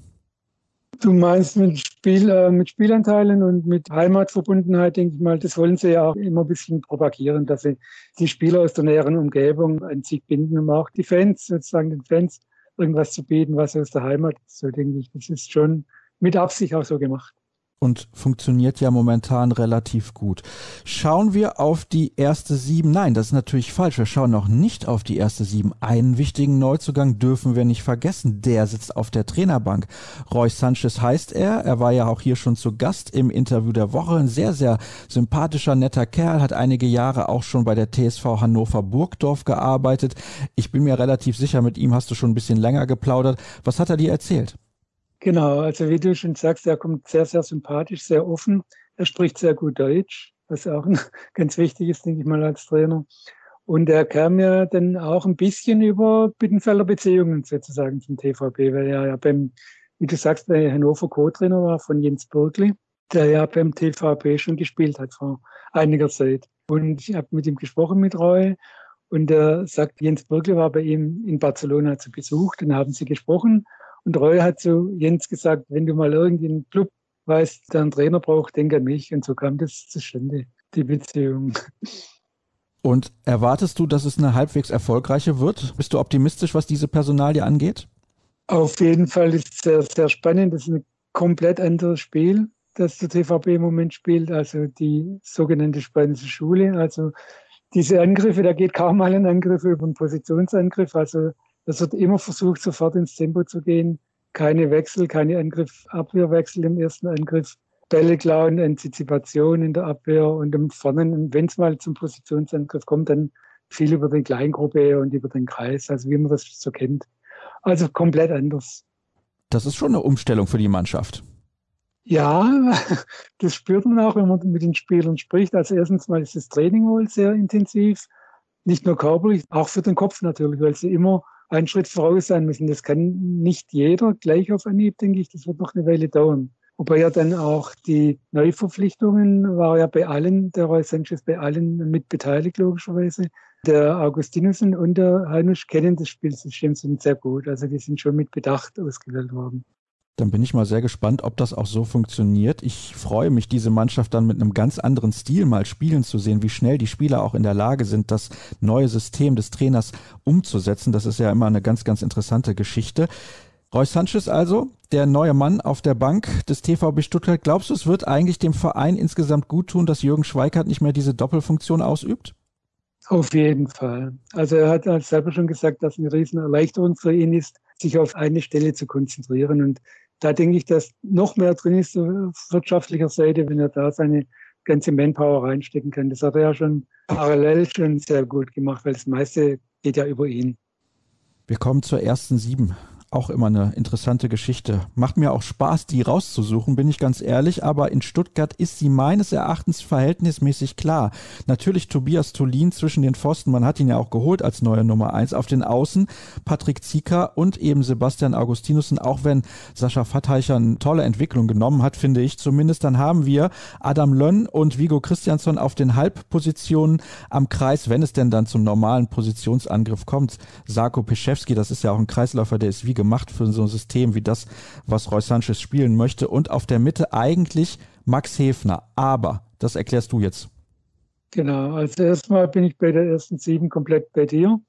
Du meinst mit, Spiel, äh, mit Spielanteilen und mit Heimatverbundenheit, denke ich mal, das wollen sie ja auch immer ein bisschen propagieren, dass sie die Spieler aus der näheren Umgebung an sich binden, um auch die Fans, sozusagen den Fans, irgendwas zu bieten, was aus der Heimat ist. So denke ich, das ist schon mit Absicht auch so gemacht und funktioniert ja momentan relativ gut. Schauen wir auf die erste sieben. Nein, das ist natürlich falsch. Wir schauen noch nicht auf die erste sieben. Einen wichtigen Neuzugang dürfen wir nicht vergessen. Der sitzt auf der Trainerbank. Roy Sanchez heißt er. Er war ja auch hier schon zu Gast im Interview der Woche. Ein sehr, sehr sympathischer, netter Kerl. Hat einige Jahre auch schon bei der TSV Hannover Burgdorf gearbeitet. Ich bin mir relativ sicher, mit ihm hast du schon ein bisschen länger geplaudert. Was hat er dir erzählt? Genau, also wie du schon sagst, er kommt sehr, sehr sympathisch, sehr offen. Er spricht sehr gut Deutsch, was auch ganz wichtig ist, denke ich mal, als Trainer. Und er kam ja dann auch ein bisschen über Bittenfelder Beziehungen sozusagen zum TVB, weil er ja beim, wie du sagst, bei Hannover Co-Trainer war von Jens Birkli, der ja beim TVB schon gespielt hat vor einiger Zeit. Und ich habe mit ihm gesprochen, mit Roy, und er sagt, Jens Birkli war bei ihm in Barcelona zu Besuch, dann haben sie gesprochen und Roy hat zu Jens gesagt, wenn du mal irgendeinen Club weißt, der einen Trainer braucht, denk an mich. Und so kam das zustande, die Beziehung. Und erwartest du, dass es eine halbwegs erfolgreiche wird? Bist du optimistisch, was diese Personalie angeht? Auf jeden Fall ist es sehr, sehr spannend. Das ist ein komplett anderes Spiel, das der TVB im Moment spielt, also die sogenannte spanische Schule. Also diese Angriffe, da geht kaum mal ein Angriff über einen Positionsangriff. Also es wird immer versucht, sofort ins Tempo zu gehen. Keine Wechsel, keine Angriff, Abwehrwechsel im ersten Angriff. Bälle klauen, Antizipation in der Abwehr und im Vorne, wenn es mal zum Positionsangriff kommt, dann viel über die Kleingruppe und über den Kreis, also wie man das so kennt. Also komplett anders. Das ist schon eine Umstellung für die Mannschaft. Ja, das spürt man auch, wenn man mit den Spielern spricht. Also erstens mal ist das Training wohl sehr intensiv, nicht nur körperlich, auch für den Kopf natürlich, weil sie immer einen Schritt voraus sein müssen. Das kann nicht jeder gleich auf Anhieb, denke ich. Das wird noch eine Weile dauern. Wobei ja dann auch die Neuverpflichtungen war ja bei allen, der Roy Sanchez bei allen mit beteiligt, logischerweise. Der Augustinusen und der Heinusch kennen das Spielsystem sind sehr gut. Also die sind schon mit Bedacht ausgewählt worden. Dann bin ich mal sehr gespannt, ob das auch so funktioniert. Ich freue mich, diese Mannschaft dann mit einem ganz anderen Stil mal spielen zu sehen, wie schnell die Spieler auch in der Lage sind, das neue System des Trainers umzusetzen. Das ist ja immer eine ganz, ganz interessante Geschichte. Roy Sanchez also, der neue Mann auf der Bank des TVB Stuttgart. Glaubst du, es wird eigentlich dem Verein insgesamt gut tun, dass Jürgen Schweikart nicht mehr diese Doppelfunktion ausübt? Auf jeden Fall. Also er hat selber schon gesagt, dass eine riesen Erleichterung für ihn ist, sich auf eine Stelle zu konzentrieren. Und da denke ich, dass noch mehr drin ist auf wirtschaftlicher Seite, wenn er da seine ganze Manpower reinstecken kann. Das hat er ja schon parallel schon sehr gut gemacht, weil das meiste geht ja über ihn. Wir kommen zur ersten sieben auch immer eine interessante Geschichte. Macht mir auch Spaß, die rauszusuchen, bin ich ganz ehrlich, aber in Stuttgart ist sie meines Erachtens verhältnismäßig klar. Natürlich Tobias Tolin zwischen den Pfosten, man hat ihn ja auch geholt als neue Nummer eins auf den Außen, Patrick Zieker und eben Sebastian Augustinussen, auch wenn Sascha Fatteicher eine tolle Entwicklung genommen hat, finde ich zumindest, dann haben wir Adam Lönn und Vigo Christiansson auf den Halbpositionen am Kreis, wenn es denn dann zum normalen Positionsangriff kommt. Sarko Peschewski, das ist ja auch ein Kreisläufer, der ist wie gemacht für so ein System wie das, was Roy Sanchez spielen möchte. Und auf der Mitte eigentlich Max Hefner. Aber, das erklärst du jetzt. Genau, also erstmal bin ich bei der ersten sieben komplett bei dir.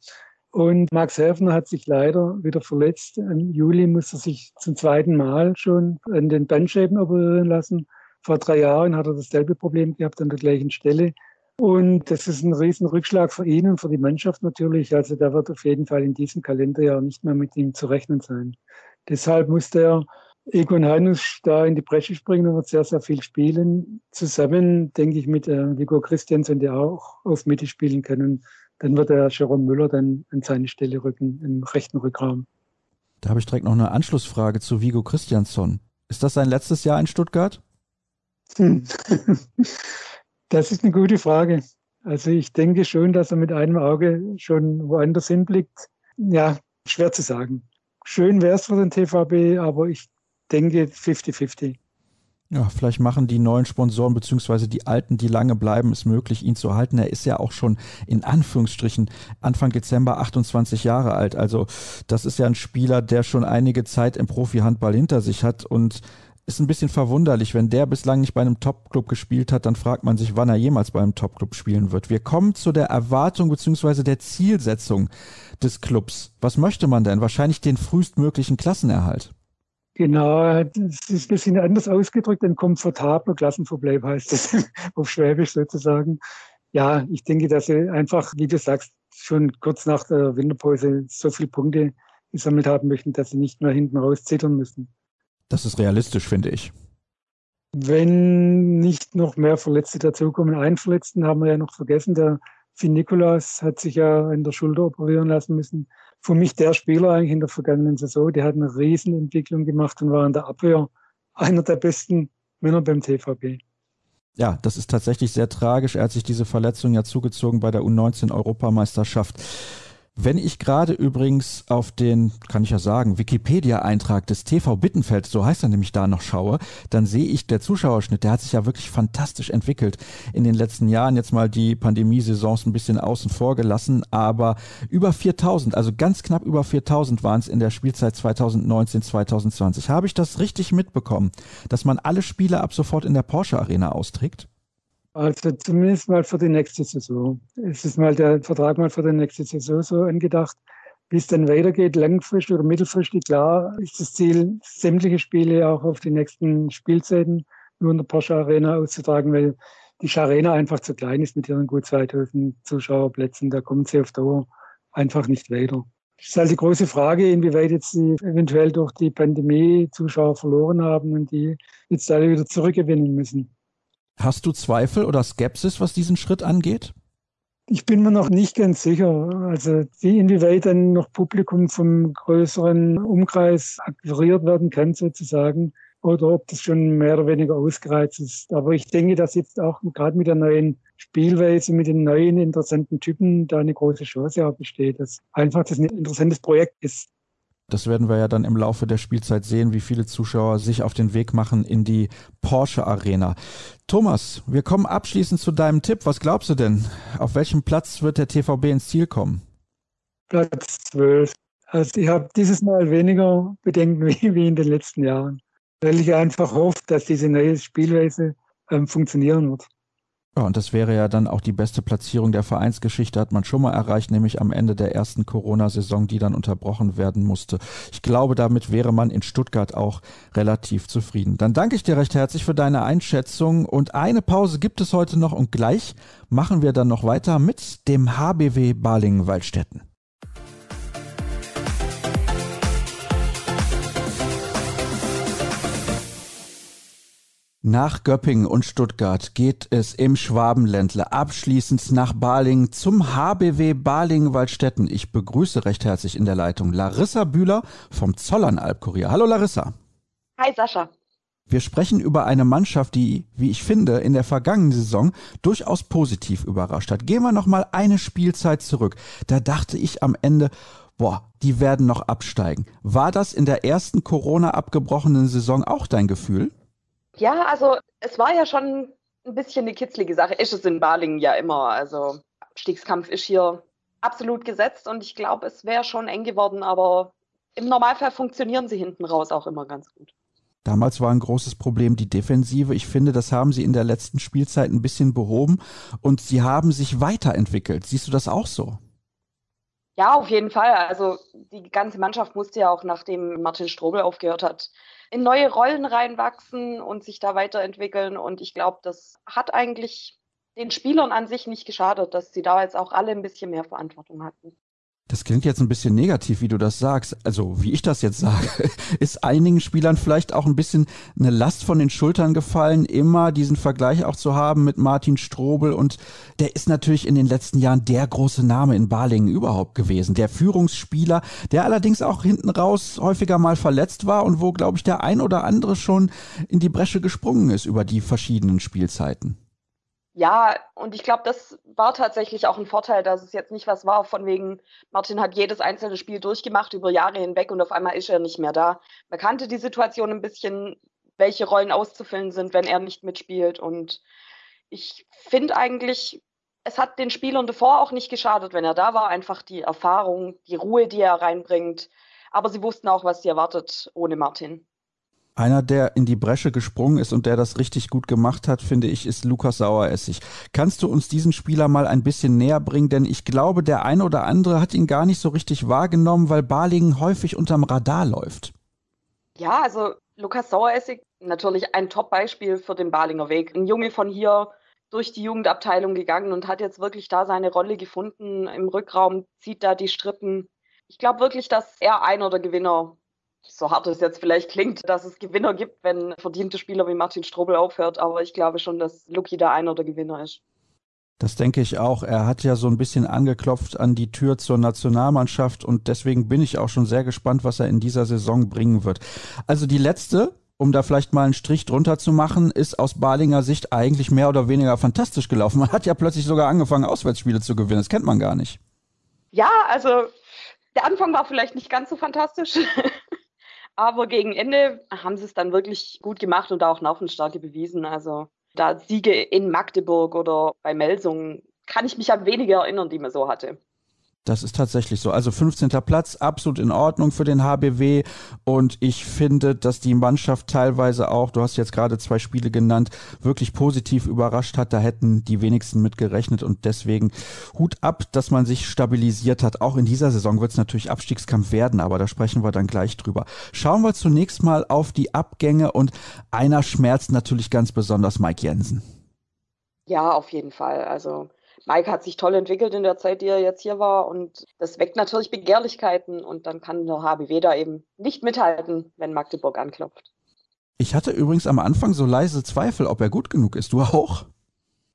Und Max Hefner hat sich leider wieder verletzt. Im Juli musste er sich zum zweiten Mal schon an den Bandscheiben operieren lassen. Vor drei Jahren hat er dasselbe Problem gehabt an der gleichen Stelle. Und das ist ein Riesenrückschlag für ihn und für die Mannschaft natürlich. Also da wird auf jeden Fall in diesem Kalenderjahr nicht mehr mit ihm zu rechnen sein. Deshalb muss der Egon Hanus da in die Bresche springen und wird sehr, sehr viel spielen. Zusammen, denke ich, mit äh, Vigo Christiansen, der auch auf Mitte spielen kann. Und dann wird der Jerome Müller dann an seine Stelle rücken, im rechten Rückraum. Da habe ich direkt noch eine Anschlussfrage zu Vigo Christiansson. Ist das sein letztes Jahr in Stuttgart? Hm. Das ist eine gute Frage. Also ich denke schon, dass er mit einem Auge schon woanders hinblickt. Ja, schwer zu sagen. Schön wäre es für den TVB, aber ich denke 50-50. Ja, vielleicht machen die neuen Sponsoren beziehungsweise die alten, die lange bleiben, es möglich, ihn zu halten. Er ist ja auch schon in Anführungsstrichen Anfang Dezember 28 Jahre alt. Also das ist ja ein Spieler, der schon einige Zeit im Profi-Handball hinter sich hat und ist ein bisschen verwunderlich. Wenn der bislang nicht bei einem Top-Club gespielt hat, dann fragt man sich, wann er jemals bei einem Top-Club spielen wird. Wir kommen zu der Erwartung beziehungsweise der Zielsetzung des Clubs. Was möchte man denn? Wahrscheinlich den frühestmöglichen Klassenerhalt. Genau, das ist ein bisschen anders ausgedrückt. Ein komfortabler Klassenverbleib heißt es auf Schwäbisch sozusagen. Ja, ich denke, dass sie einfach, wie du sagst, schon kurz nach der Winterpause so viele Punkte gesammelt haben möchten, dass sie nicht mehr hinten raus zittern müssen. Das ist realistisch, finde ich. Wenn nicht noch mehr Verletzte dazukommen, einen Verletzten haben wir ja noch vergessen, der Finn Nikolaus hat sich ja in der Schulter operieren lassen müssen. Für mich der Spieler eigentlich in der vergangenen Saison, der hat eine Riesenentwicklung gemacht und war in der Abwehr einer der besten Männer beim TVB. Ja, das ist tatsächlich sehr tragisch. Er hat sich diese Verletzung ja zugezogen bei der U19-Europameisterschaft. Wenn ich gerade übrigens auf den, kann ich ja sagen, Wikipedia-Eintrag des TV Bittenfeld, so heißt er nämlich da noch schaue, dann sehe ich, der Zuschauerschnitt, der hat sich ja wirklich fantastisch entwickelt in den letzten Jahren. Jetzt mal die Pandemiesaisons ein bisschen außen vor gelassen, aber über 4000, also ganz knapp über 4000 waren es in der Spielzeit 2019, 2020. Habe ich das richtig mitbekommen, dass man alle Spiele ab sofort in der Porsche Arena austrägt? Also zumindest mal für die nächste Saison. Es ist mal der Vertrag mal für die nächste Saison so angedacht. Wie es dann weitergeht, langfristig oder mittelfristig, klar, ist das Ziel, sämtliche Spiele auch auf die nächsten Spielzeiten nur in der Porsche Arena auszutragen, weil die Arena einfach zu klein ist mit ihren gut 2000 Zuschauerplätzen. Da kommt sie auf Dauer einfach nicht weiter. Das ist halt die große Frage, inwieweit jetzt sie eventuell durch die Pandemie Zuschauer verloren haben und die jetzt alle wieder zurückgewinnen müssen. Hast du Zweifel oder Skepsis, was diesen Schritt angeht? Ich bin mir noch nicht ganz sicher. Also wie inwieweit dann noch Publikum vom größeren Umkreis akquiriert werden kann sozusagen oder ob das schon mehr oder weniger ausgereizt ist. Aber ich denke, dass jetzt auch gerade mit der neuen Spielweise, mit den neuen interessanten Typen da eine große Chance auch besteht, dass einfach das ein interessantes Projekt ist. Das werden wir ja dann im Laufe der Spielzeit sehen, wie viele Zuschauer sich auf den Weg machen in die Porsche Arena. Thomas, wir kommen abschließend zu deinem Tipp. Was glaubst du denn? Auf welchem Platz wird der TVB ins Ziel kommen? Platz 12. Also ich habe dieses Mal weniger Bedenken wie, wie in den letzten Jahren, weil ich einfach hoffe, dass diese neue Spielweise ähm, funktionieren wird. Ja, und das wäre ja dann auch die beste Platzierung der Vereinsgeschichte, hat man schon mal erreicht, nämlich am Ende der ersten Corona-Saison, die dann unterbrochen werden musste. Ich glaube, damit wäre man in Stuttgart auch relativ zufrieden. Dann danke ich dir recht herzlich für deine Einschätzung und eine Pause gibt es heute noch und gleich machen wir dann noch weiter mit dem HBW Balingen-Waldstätten. Nach Göppingen und Stuttgart geht es im Schwabenländle abschließend nach Balingen zum HBW Balingen-Waldstätten. Ich begrüße recht herzlich in der Leitung Larissa Bühler vom Zollern Albkurier. Hallo Larissa. Hi Sascha. Wir sprechen über eine Mannschaft, die, wie ich finde, in der vergangenen Saison durchaus positiv überrascht hat. Gehen wir noch mal eine Spielzeit zurück. Da dachte ich am Ende, boah, die werden noch absteigen. War das in der ersten Corona abgebrochenen Saison auch dein Gefühl? Ja, also es war ja schon ein bisschen eine kitzlige Sache. Ist es in Balingen ja immer. Also Abstiegskampf ist hier absolut gesetzt und ich glaube, es wäre schon eng geworden, aber im Normalfall funktionieren sie hinten raus auch immer ganz gut. Damals war ein großes Problem die Defensive. Ich finde, das haben sie in der letzten Spielzeit ein bisschen behoben und sie haben sich weiterentwickelt. Siehst du das auch so? Ja, auf jeden Fall. Also die ganze Mannschaft musste ja auch, nachdem Martin Strobel aufgehört hat, in neue Rollen reinwachsen und sich da weiterentwickeln. Und ich glaube, das hat eigentlich den Spielern an sich nicht geschadet, dass sie da jetzt auch alle ein bisschen mehr Verantwortung hatten. Das klingt jetzt ein bisschen negativ, wie du das sagst. Also, wie ich das jetzt sage, ist einigen Spielern vielleicht auch ein bisschen eine Last von den Schultern gefallen, immer diesen Vergleich auch zu haben mit Martin Strobel. Und der ist natürlich in den letzten Jahren der große Name in Balingen überhaupt gewesen. Der Führungsspieler, der allerdings auch hinten raus häufiger mal verletzt war und wo, glaube ich, der ein oder andere schon in die Bresche gesprungen ist über die verschiedenen Spielzeiten. Ja, und ich glaube, das war tatsächlich auch ein Vorteil, dass es jetzt nicht was war, von wegen, Martin hat jedes einzelne Spiel durchgemacht über Jahre hinweg und auf einmal ist er nicht mehr da. Man kannte die Situation ein bisschen, welche Rollen auszufüllen sind, wenn er nicht mitspielt. Und ich finde eigentlich, es hat den Spielern davor auch nicht geschadet, wenn er da war. Einfach die Erfahrung, die Ruhe, die er reinbringt. Aber sie wussten auch, was sie erwartet ohne Martin. Einer, der in die Bresche gesprungen ist und der das richtig gut gemacht hat, finde ich, ist Lukas Saueressig. Kannst du uns diesen Spieler mal ein bisschen näher bringen? Denn ich glaube, der ein oder andere hat ihn gar nicht so richtig wahrgenommen, weil Balingen häufig unterm Radar läuft. Ja, also Lukas Saueressig, natürlich ein Top-Beispiel für den Balinger Weg. Ein Junge von hier durch die Jugendabteilung gegangen und hat jetzt wirklich da seine Rolle gefunden im Rückraum, zieht da die Strippen. Ich glaube wirklich, dass er einer der Gewinner so hart es jetzt vielleicht klingt, dass es Gewinner gibt, wenn verdiente Spieler wie Martin Strobel aufhört, aber ich glaube schon, dass Luki da einer der Gewinner ist. Das denke ich auch. Er hat ja so ein bisschen angeklopft an die Tür zur Nationalmannschaft und deswegen bin ich auch schon sehr gespannt, was er in dieser Saison bringen wird. Also die letzte, um da vielleicht mal einen Strich drunter zu machen, ist aus Balinger Sicht eigentlich mehr oder weniger fantastisch gelaufen. Man hat ja plötzlich sogar angefangen, Auswärtsspiele zu gewinnen. Das kennt man gar nicht. Ja, also der Anfang war vielleicht nicht ganz so fantastisch. Aber gegen Ende haben sie es dann wirklich gut gemacht und auch Nervenstärke bewiesen. Also da Siege in Magdeburg oder bei Melsungen kann ich mich an wenige erinnern, die man so hatte. Das ist tatsächlich so. Also 15. Platz, absolut in Ordnung für den HBW. Und ich finde, dass die Mannschaft teilweise auch, du hast jetzt gerade zwei Spiele genannt, wirklich positiv überrascht hat. Da hätten die wenigsten mit gerechnet. Und deswegen Hut ab, dass man sich stabilisiert hat. Auch in dieser Saison wird es natürlich Abstiegskampf werden, aber da sprechen wir dann gleich drüber. Schauen wir zunächst mal auf die Abgänge und einer schmerzt natürlich ganz besonders Mike Jensen. Ja, auf jeden Fall. Also Mike hat sich toll entwickelt in der Zeit, die er jetzt hier war. Und das weckt natürlich Begehrlichkeiten. Und dann kann der HBW da eben nicht mithalten, wenn Magdeburg anklopft. Ich hatte übrigens am Anfang so leise Zweifel, ob er gut genug ist. Du auch?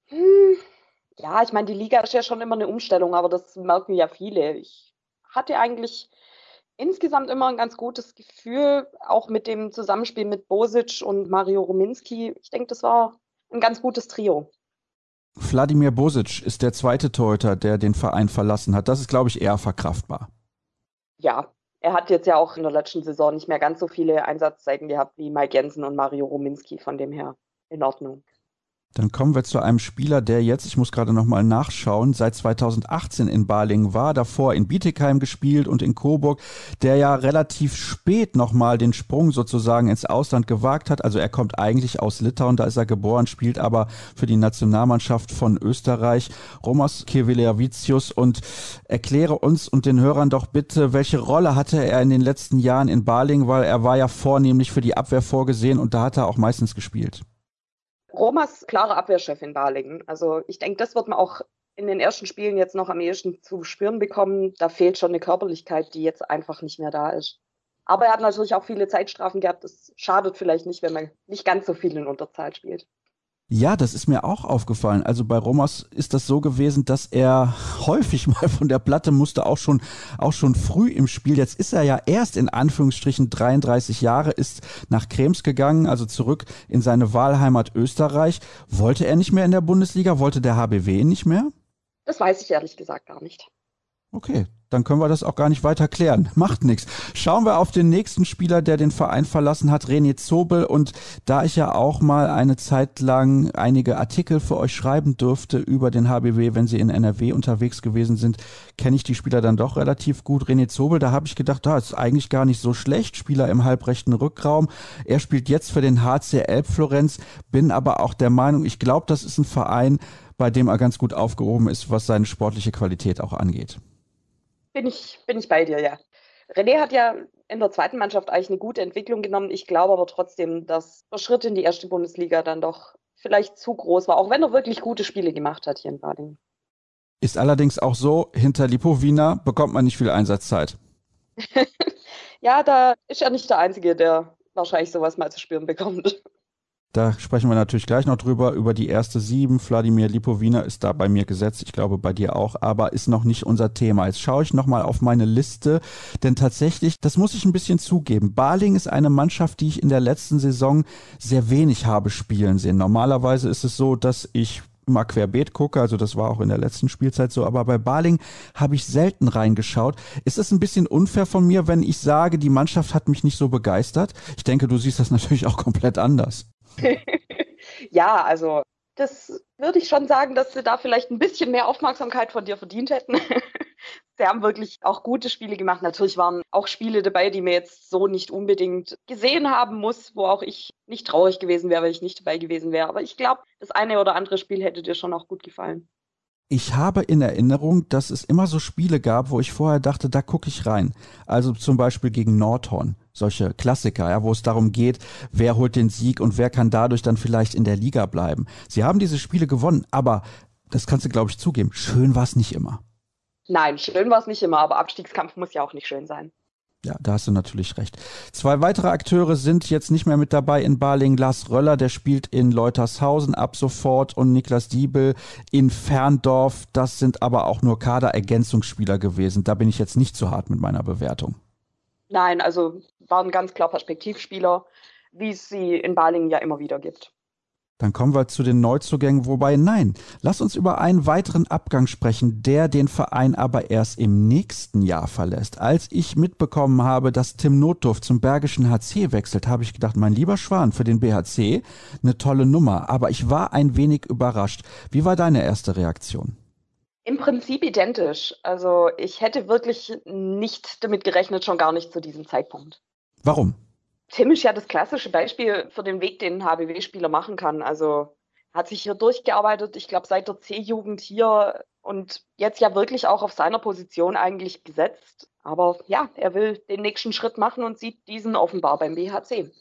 Hm, ja, ich meine, die Liga ist ja schon immer eine Umstellung, aber das merken ja viele. Ich hatte eigentlich insgesamt immer ein ganz gutes Gefühl, auch mit dem Zusammenspiel mit Bosic und Mario Rominski. Ich denke, das war ein ganz gutes Trio. Wladimir Bosic ist der zweite Torhüter, der den Verein verlassen hat. Das ist, glaube ich, eher verkraftbar. Ja, er hat jetzt ja auch in der letzten Saison nicht mehr ganz so viele Einsatzzeiten gehabt wie Mike Jensen und Mario Rominski, von dem her in Ordnung. Dann kommen wir zu einem Spieler, der jetzt, ich muss gerade nochmal nachschauen, seit 2018 in Balingen war, davor in Bietigheim gespielt und in Coburg, der ja relativ spät nochmal den Sprung sozusagen ins Ausland gewagt hat. Also er kommt eigentlich aus Litauen, da ist er geboren, spielt aber für die Nationalmannschaft von Österreich, Romas Keviliavicius und erkläre uns und den Hörern doch bitte, welche Rolle hatte er in den letzten Jahren in Balingen, weil er war ja vornehmlich für die Abwehr vorgesehen und da hat er auch meistens gespielt. Romas klare Abwehrchef in Balingen. Also ich denke, das wird man auch in den ersten Spielen jetzt noch am ehesten zu spüren bekommen. Da fehlt schon eine Körperlichkeit, die jetzt einfach nicht mehr da ist. Aber er hat natürlich auch viele Zeitstrafen gehabt. Das schadet vielleicht nicht, wenn man nicht ganz so viel in Unterzahl spielt. Ja, das ist mir auch aufgefallen. Also bei Romas ist das so gewesen, dass er häufig mal von der Platte musste, auch schon, auch schon früh im Spiel. Jetzt ist er ja erst in Anführungsstrichen 33 Jahre, ist nach Krems gegangen, also zurück in seine Wahlheimat Österreich. Wollte er nicht mehr in der Bundesliga? Wollte der HBW nicht mehr? Das weiß ich ehrlich gesagt gar nicht. Okay, dann können wir das auch gar nicht weiter klären. Macht nichts. Schauen wir auf den nächsten Spieler, der den Verein verlassen hat, René Zobel. Und da ich ja auch mal eine Zeit lang einige Artikel für euch schreiben durfte über den HBW, wenn sie in NRW unterwegs gewesen sind, kenne ich die Spieler dann doch relativ gut. René Zobel, da habe ich gedacht, da ist eigentlich gar nicht so schlecht. Spieler im halbrechten Rückraum. Er spielt jetzt für den HC Elbflorenz, bin aber auch der Meinung, ich glaube, das ist ein Verein, bei dem er ganz gut aufgehoben ist, was seine sportliche Qualität auch angeht. Bin ich, bin ich bei dir, ja. René hat ja in der zweiten Mannschaft eigentlich eine gute Entwicklung genommen. Ich glaube aber trotzdem, dass der Schritt in die erste Bundesliga dann doch vielleicht zu groß war, auch wenn er wirklich gute Spiele gemacht hat hier in Bading. Ist allerdings auch so, hinter Lipowina bekommt man nicht viel Einsatzzeit. ja, da ist er nicht der Einzige, der wahrscheinlich sowas mal zu spüren bekommt. Da sprechen wir natürlich gleich noch drüber, über die erste sieben. Wladimir Lipowina ist da bei mir gesetzt, ich glaube bei dir auch, aber ist noch nicht unser Thema. Jetzt schaue ich nochmal auf meine Liste, denn tatsächlich, das muss ich ein bisschen zugeben, Baling ist eine Mannschaft, die ich in der letzten Saison sehr wenig habe spielen sehen. Normalerweise ist es so, dass ich immer querbeet gucke, also das war auch in der letzten Spielzeit so, aber bei Baling habe ich selten reingeschaut. Ist es ein bisschen unfair von mir, wenn ich sage, die Mannschaft hat mich nicht so begeistert? Ich denke, du siehst das natürlich auch komplett anders. ja, also das würde ich schon sagen, dass sie da vielleicht ein bisschen mehr Aufmerksamkeit von dir verdient hätten. sie haben wirklich auch gute Spiele gemacht. Natürlich waren auch Spiele dabei, die mir jetzt so nicht unbedingt gesehen haben muss, wo auch ich nicht traurig gewesen wäre, weil ich nicht dabei gewesen wäre. Aber ich glaube, das eine oder andere Spiel hätte dir schon auch gut gefallen. Ich habe in Erinnerung, dass es immer so Spiele gab, wo ich vorher dachte, da gucke ich rein. Also zum Beispiel gegen Nordhorn, solche Klassiker, ja, wo es darum geht, wer holt den Sieg und wer kann dadurch dann vielleicht in der Liga bleiben. Sie haben diese Spiele gewonnen, aber das kannst du, glaube ich, zugeben. Schön war es nicht immer. Nein, schön war es nicht immer, aber Abstiegskampf muss ja auch nicht schön sein. Ja, da hast du natürlich recht. Zwei weitere Akteure sind jetzt nicht mehr mit dabei in Baling. Lars Röller, der spielt in Leutershausen ab sofort und Niklas Diebel in Ferndorf. Das sind aber auch nur Kaderergänzungsspieler gewesen. Da bin ich jetzt nicht zu hart mit meiner Bewertung. Nein, also waren ganz klar Perspektivspieler, wie es sie in Balingen ja immer wieder gibt. Dann kommen wir zu den Neuzugängen, wobei nein, lass uns über einen weiteren Abgang sprechen, der den Verein aber erst im nächsten Jahr verlässt. Als ich mitbekommen habe, dass Tim Notdurf zum Bergischen HC wechselt, habe ich gedacht, mein lieber Schwan, für den BHC eine tolle Nummer, aber ich war ein wenig überrascht. Wie war deine erste Reaktion? Im Prinzip identisch. Also ich hätte wirklich nicht damit gerechnet, schon gar nicht zu diesem Zeitpunkt. Warum? Tim ist ja das klassische Beispiel für den Weg, den ein HBW-Spieler machen kann. Also hat sich hier durchgearbeitet, ich glaube seit der C-Jugend hier und jetzt ja wirklich auch auf seiner Position eigentlich gesetzt. Aber ja, er will den nächsten Schritt machen und sieht diesen offenbar beim BHC.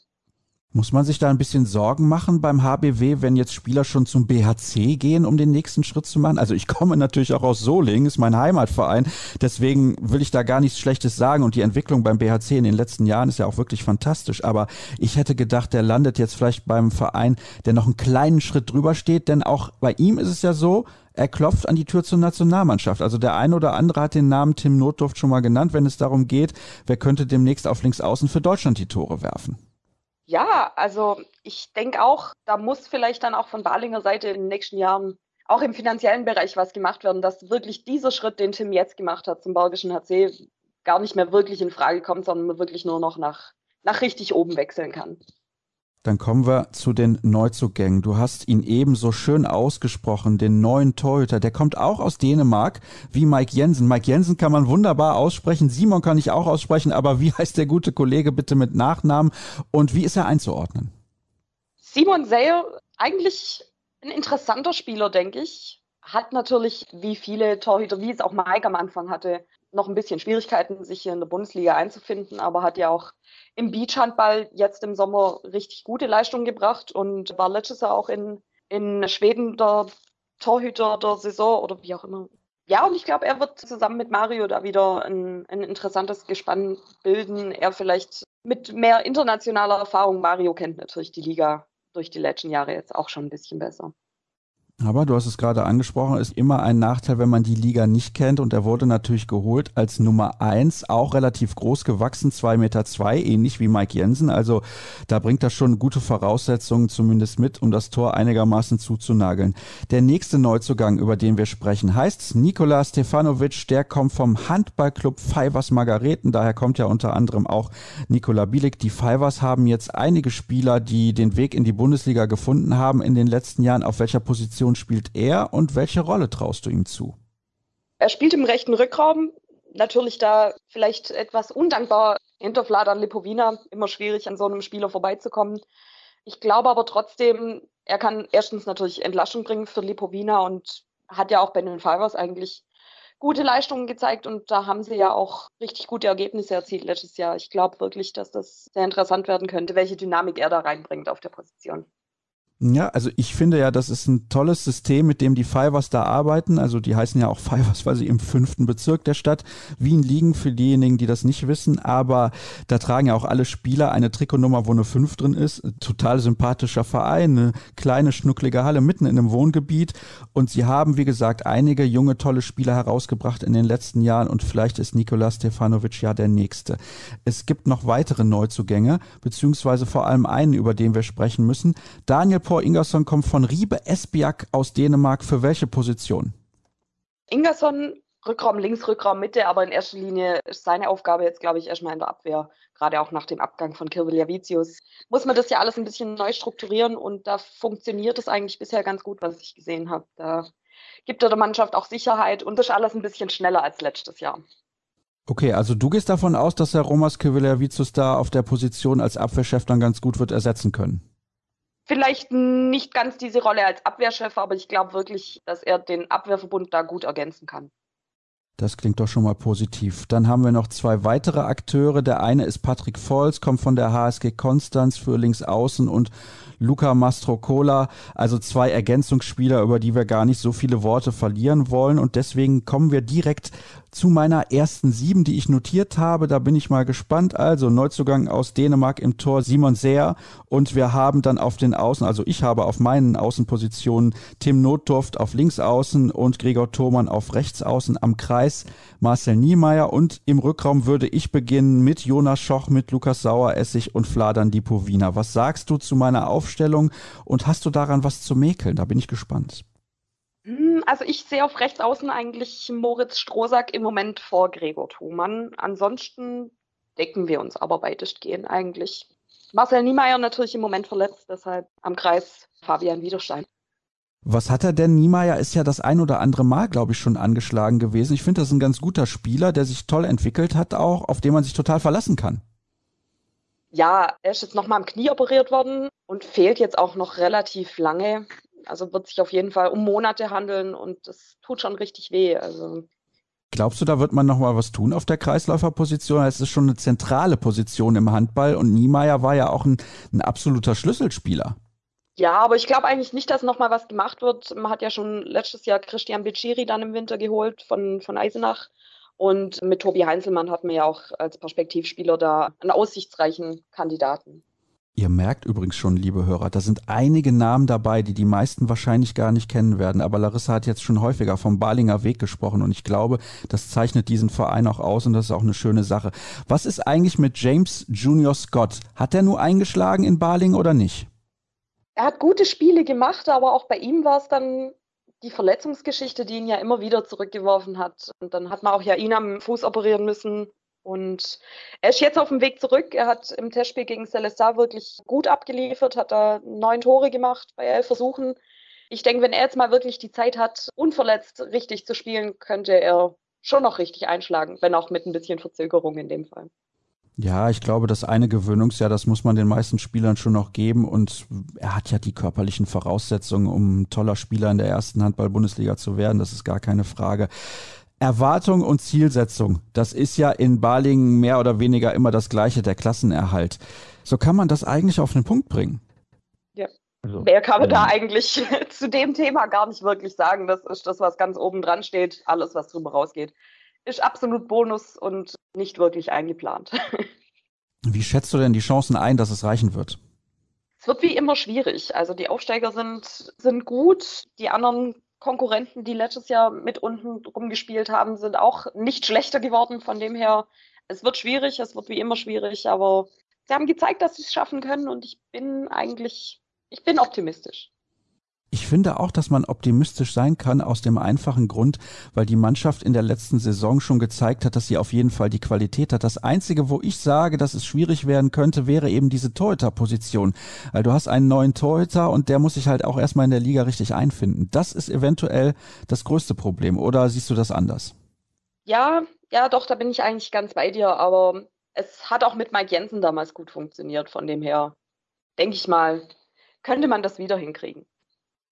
Muss man sich da ein bisschen Sorgen machen beim HBW, wenn jetzt Spieler schon zum BHC gehen, um den nächsten Schritt zu machen? Also ich komme natürlich auch aus Solingen, ist mein Heimatverein. Deswegen will ich da gar nichts Schlechtes sagen. Und die Entwicklung beim BHC in den letzten Jahren ist ja auch wirklich fantastisch. Aber ich hätte gedacht, der landet jetzt vielleicht beim Verein, der noch einen kleinen Schritt drüber steht. Denn auch bei ihm ist es ja so, er klopft an die Tür zur Nationalmannschaft. Also der eine oder andere hat den Namen Tim Notdurft schon mal genannt, wenn es darum geht, wer könnte demnächst auf links außen für Deutschland die Tore werfen. Ja, also ich denke auch, da muss vielleicht dann auch von Balinger Seite in den nächsten Jahren auch im finanziellen Bereich was gemacht werden, dass wirklich dieser Schritt, den Tim jetzt gemacht hat zum Bergischen HC, gar nicht mehr wirklich in Frage kommt, sondern man wirklich nur noch nach, nach richtig oben wechseln kann. Dann kommen wir zu den Neuzugängen. Du hast ihn eben so schön ausgesprochen, den neuen Torhüter. Der kommt auch aus Dänemark, wie Mike Jensen. Mike Jensen kann man wunderbar aussprechen. Simon kann ich auch aussprechen. Aber wie heißt der gute Kollege bitte mit Nachnamen? Und wie ist er einzuordnen? Simon Sayer, eigentlich ein interessanter Spieler, denke ich. Hat natürlich, wie viele Torhüter, wie es auch Mike am Anfang hatte, noch ein bisschen Schwierigkeiten, sich hier in der Bundesliga einzufinden, aber hat ja auch im Beachhandball jetzt im Sommer richtig gute Leistungen gebracht und war letztes Jahr auch in, in Schweden der Torhüter der Saison oder wie auch immer. Ja, und ich glaube, er wird zusammen mit Mario da wieder ein, ein interessantes Gespann bilden. Er vielleicht mit mehr internationaler Erfahrung. Mario kennt natürlich die Liga durch die letzten Jahre jetzt auch schon ein bisschen besser. Aber du hast es gerade angesprochen, ist immer ein Nachteil, wenn man die Liga nicht kennt. Und er wurde natürlich geholt als Nummer eins, auch relativ groß gewachsen, zwei Meter, zwei, ähnlich wie Mike Jensen. Also da bringt er schon gute Voraussetzungen zumindest mit, um das Tor einigermaßen zuzunageln. Der nächste Neuzugang, über den wir sprechen, heißt Nikola Stefanovic. Der kommt vom Handballclub Fivers Margareten. Daher kommt ja unter anderem auch Nikola Bielik. Die Fivers haben jetzt einige Spieler, die den Weg in die Bundesliga gefunden haben in den letzten Jahren. Auf welcher Position Position spielt er und welche Rolle traust du ihm zu? Er spielt im rechten Rückraum. Natürlich da vielleicht etwas undankbar hinter Vladan Lipovina. Immer schwierig, an so einem Spieler vorbeizukommen. Ich glaube aber trotzdem, er kann erstens natürlich Entlassung bringen für Lipovina und hat ja auch bei den Fivers eigentlich gute Leistungen gezeigt und da haben sie ja auch richtig gute Ergebnisse erzielt letztes Jahr. Ich glaube wirklich, dass das sehr interessant werden könnte, welche Dynamik er da reinbringt auf der Position. Ja, also ich finde ja, das ist ein tolles System, mit dem die Fivers da arbeiten. Also die heißen ja auch Fivers, weil sie im fünften Bezirk der Stadt Wien liegen, für diejenigen, die das nicht wissen. Aber da tragen ja auch alle Spieler eine Trikotnummer, wo eine 5 drin ist. Total sympathischer Verein, eine kleine, schnucklige Halle mitten in einem Wohngebiet. Und sie haben, wie gesagt, einige junge, tolle Spieler herausgebracht in den letzten Jahren. Und vielleicht ist Nikola Stefanovic ja der Nächste. Es gibt noch weitere Neuzugänge, beziehungsweise vor allem einen, über den wir sprechen müssen. Daniel Paul Ingersson kommt von Riebe Esbjerg aus Dänemark. Für welche Position? Ingersson, Rückraum links, Rückraum Mitte, aber in erster Linie ist seine Aufgabe jetzt, glaube ich, erstmal in der Abwehr. Gerade auch nach dem Abgang von Kirbil Javicius muss man das ja alles ein bisschen neu strukturieren und da funktioniert es eigentlich bisher ganz gut, was ich gesehen habe. Da gibt er der Mannschaft auch Sicherheit und das ist alles ein bisschen schneller als letztes Jahr. Okay, also du gehst davon aus, dass der Romas Kirveliavicius da auf der Position als Abwehrchef dann ganz gut wird ersetzen können vielleicht nicht ganz diese Rolle als Abwehrchef, aber ich glaube wirklich, dass er den Abwehrverbund da gut ergänzen kann. Das klingt doch schon mal positiv. Dann haben wir noch zwei weitere Akteure. Der eine ist Patrick Volz, kommt von der HSG Konstanz für Linksaußen und Luca Mastrocola, also zwei Ergänzungsspieler, über die wir gar nicht so viele Worte verlieren wollen. Und deswegen kommen wir direkt zu meiner ersten sieben, die ich notiert habe. Da bin ich mal gespannt. Also Neuzugang aus Dänemark im Tor Simon Seer und wir haben dann auf den Außen, also ich habe auf meinen Außenpositionen Tim Notdurft auf Linksaußen und Gregor Thomann auf Rechtsaußen am Kreis Marcel Niemeyer und im Rückraum würde ich beginnen mit Jonas Schoch, mit Lukas Saueressig und Fladan Dipovina. Was sagst du zu meiner Aufstellung und hast du daran was zu mäkeln? Da bin ich gespannt. Hm, also ich sehe auf rechts außen eigentlich Moritz Strohsack im Moment vor Gregor Thumann. Ansonsten decken wir uns aber weitestgehend eigentlich. Marcel Niemeyer natürlich im Moment verletzt, deshalb am Kreis Fabian Widerstein. Was hat er denn? Niemeyer ist ja das ein oder andere Mal, glaube ich, schon angeschlagen gewesen. Ich finde, das ist ein ganz guter Spieler, der sich toll entwickelt hat, auch auf den man sich total verlassen kann. Ja, er ist jetzt nochmal am Knie operiert worden und fehlt jetzt auch noch relativ lange. Also wird sich auf jeden Fall um Monate handeln und das tut schon richtig weh. Also Glaubst du, da wird man noch mal was tun auf der Kreisläuferposition? Es ist schon eine zentrale Position im Handball und Niemeyer war ja auch ein, ein absoluter Schlüsselspieler. Ja, aber ich glaube eigentlich nicht, dass noch mal was gemacht wird. Man hat ja schon letztes Jahr Christian Biciri dann im Winter geholt von, von Eisenach. Und mit Tobi Heinzelmann hat man ja auch als Perspektivspieler da einen aussichtsreichen Kandidaten. Ihr merkt übrigens schon, liebe Hörer, da sind einige Namen dabei, die die meisten wahrscheinlich gar nicht kennen werden. Aber Larissa hat jetzt schon häufiger vom Balinger Weg gesprochen und ich glaube, das zeichnet diesen Verein auch aus und das ist auch eine schöne Sache. Was ist eigentlich mit James Junior Scott? Hat er nur eingeschlagen in Baling oder nicht? Er hat gute Spiele gemacht, aber auch bei ihm war es dann die Verletzungsgeschichte, die ihn ja immer wieder zurückgeworfen hat. Und dann hat man auch ja ihn am Fuß operieren müssen Und er ist jetzt auf dem Weg zurück. Er hat im Testspiel gegen Celestar wirklich gut abgeliefert, hat da neun Tore gemacht bei elf Versuchen. Ich denke, wenn er jetzt mal wirklich die Zeit hat, unverletzt richtig zu spielen, könnte er schon noch richtig einschlagen, wenn auch mit ein bisschen Verzögerung in dem Fall. Ja, ich glaube, das eine Gewöhnungsjahr, das muss man den meisten Spielern schon noch geben. Und er hat ja die körperlichen Voraussetzungen, um ein toller Spieler in der ersten Handball-Bundesliga zu werden. Das ist gar keine Frage. Erwartung und Zielsetzung, das ist ja in Balingen mehr oder weniger immer das gleiche, der Klassenerhalt. So kann man das eigentlich auf den Punkt bringen. Ja. Also, Mehr kann man ähm, da eigentlich zu dem Thema gar nicht wirklich sagen. Das ist das, was ganz oben dran steht. Alles, was drüber rausgeht, ist absolut Bonus und nicht wirklich eingeplant. Wie schätzt du denn die Chancen ein, dass es reichen wird? Es wird wie immer schwierig. Also die Aufsteiger sind, sind gut. Die anderen Konkurrenten, die letztes Jahr mit unten rumgespielt haben, sind auch nicht schlechter geworden. Von dem her, es wird schwierig, es wird wie immer schwierig, aber sie haben gezeigt, dass sie es schaffen können und ich bin eigentlich, ich bin optimistisch. Ich finde auch, dass man optimistisch sein kann aus dem einfachen Grund, weil die Mannschaft in der letzten Saison schon gezeigt hat, dass sie auf jeden Fall die Qualität hat. Das Einzige, wo ich sage, dass es schwierig werden könnte, wäre eben diese Torhüter-Position. Weil du hast einen neuen Torhüter und der muss sich halt auch erstmal in der Liga richtig einfinden. Das ist eventuell das größte Problem. Oder siehst du das anders? Ja, ja, doch, da bin ich eigentlich ganz bei dir. Aber es hat auch mit Mike Jensen damals gut funktioniert. Von dem her, denke ich mal, könnte man das wieder hinkriegen.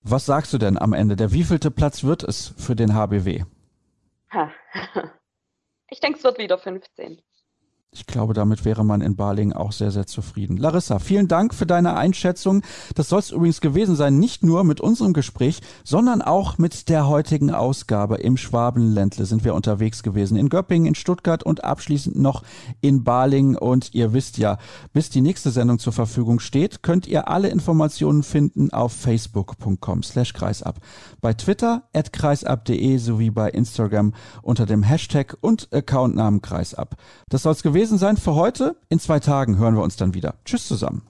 Was sagst du denn am Ende? Der wievielte Platz wird es für den HBW? Ich denke, es wird wieder 15. Ich glaube, damit wäre man in Balingen auch sehr, sehr zufrieden. Larissa, vielen Dank für deine Einschätzung. Das soll es übrigens gewesen sein, nicht nur mit unserem Gespräch, sondern auch mit der heutigen Ausgabe. Im Schwabenländle sind wir unterwegs gewesen. In Göppingen, in Stuttgart und abschließend noch in Balingen. Und ihr wisst ja, bis die nächste Sendung zur Verfügung steht, könnt ihr alle Informationen finden auf facebook.com slash kreisab. Bei Twitter at kreisab.de sowie bei Instagram unter dem Hashtag und Accountnamen kreisab. Das soll es gewesen gewesen sein für heute. In zwei Tagen hören wir uns dann wieder. Tschüss zusammen.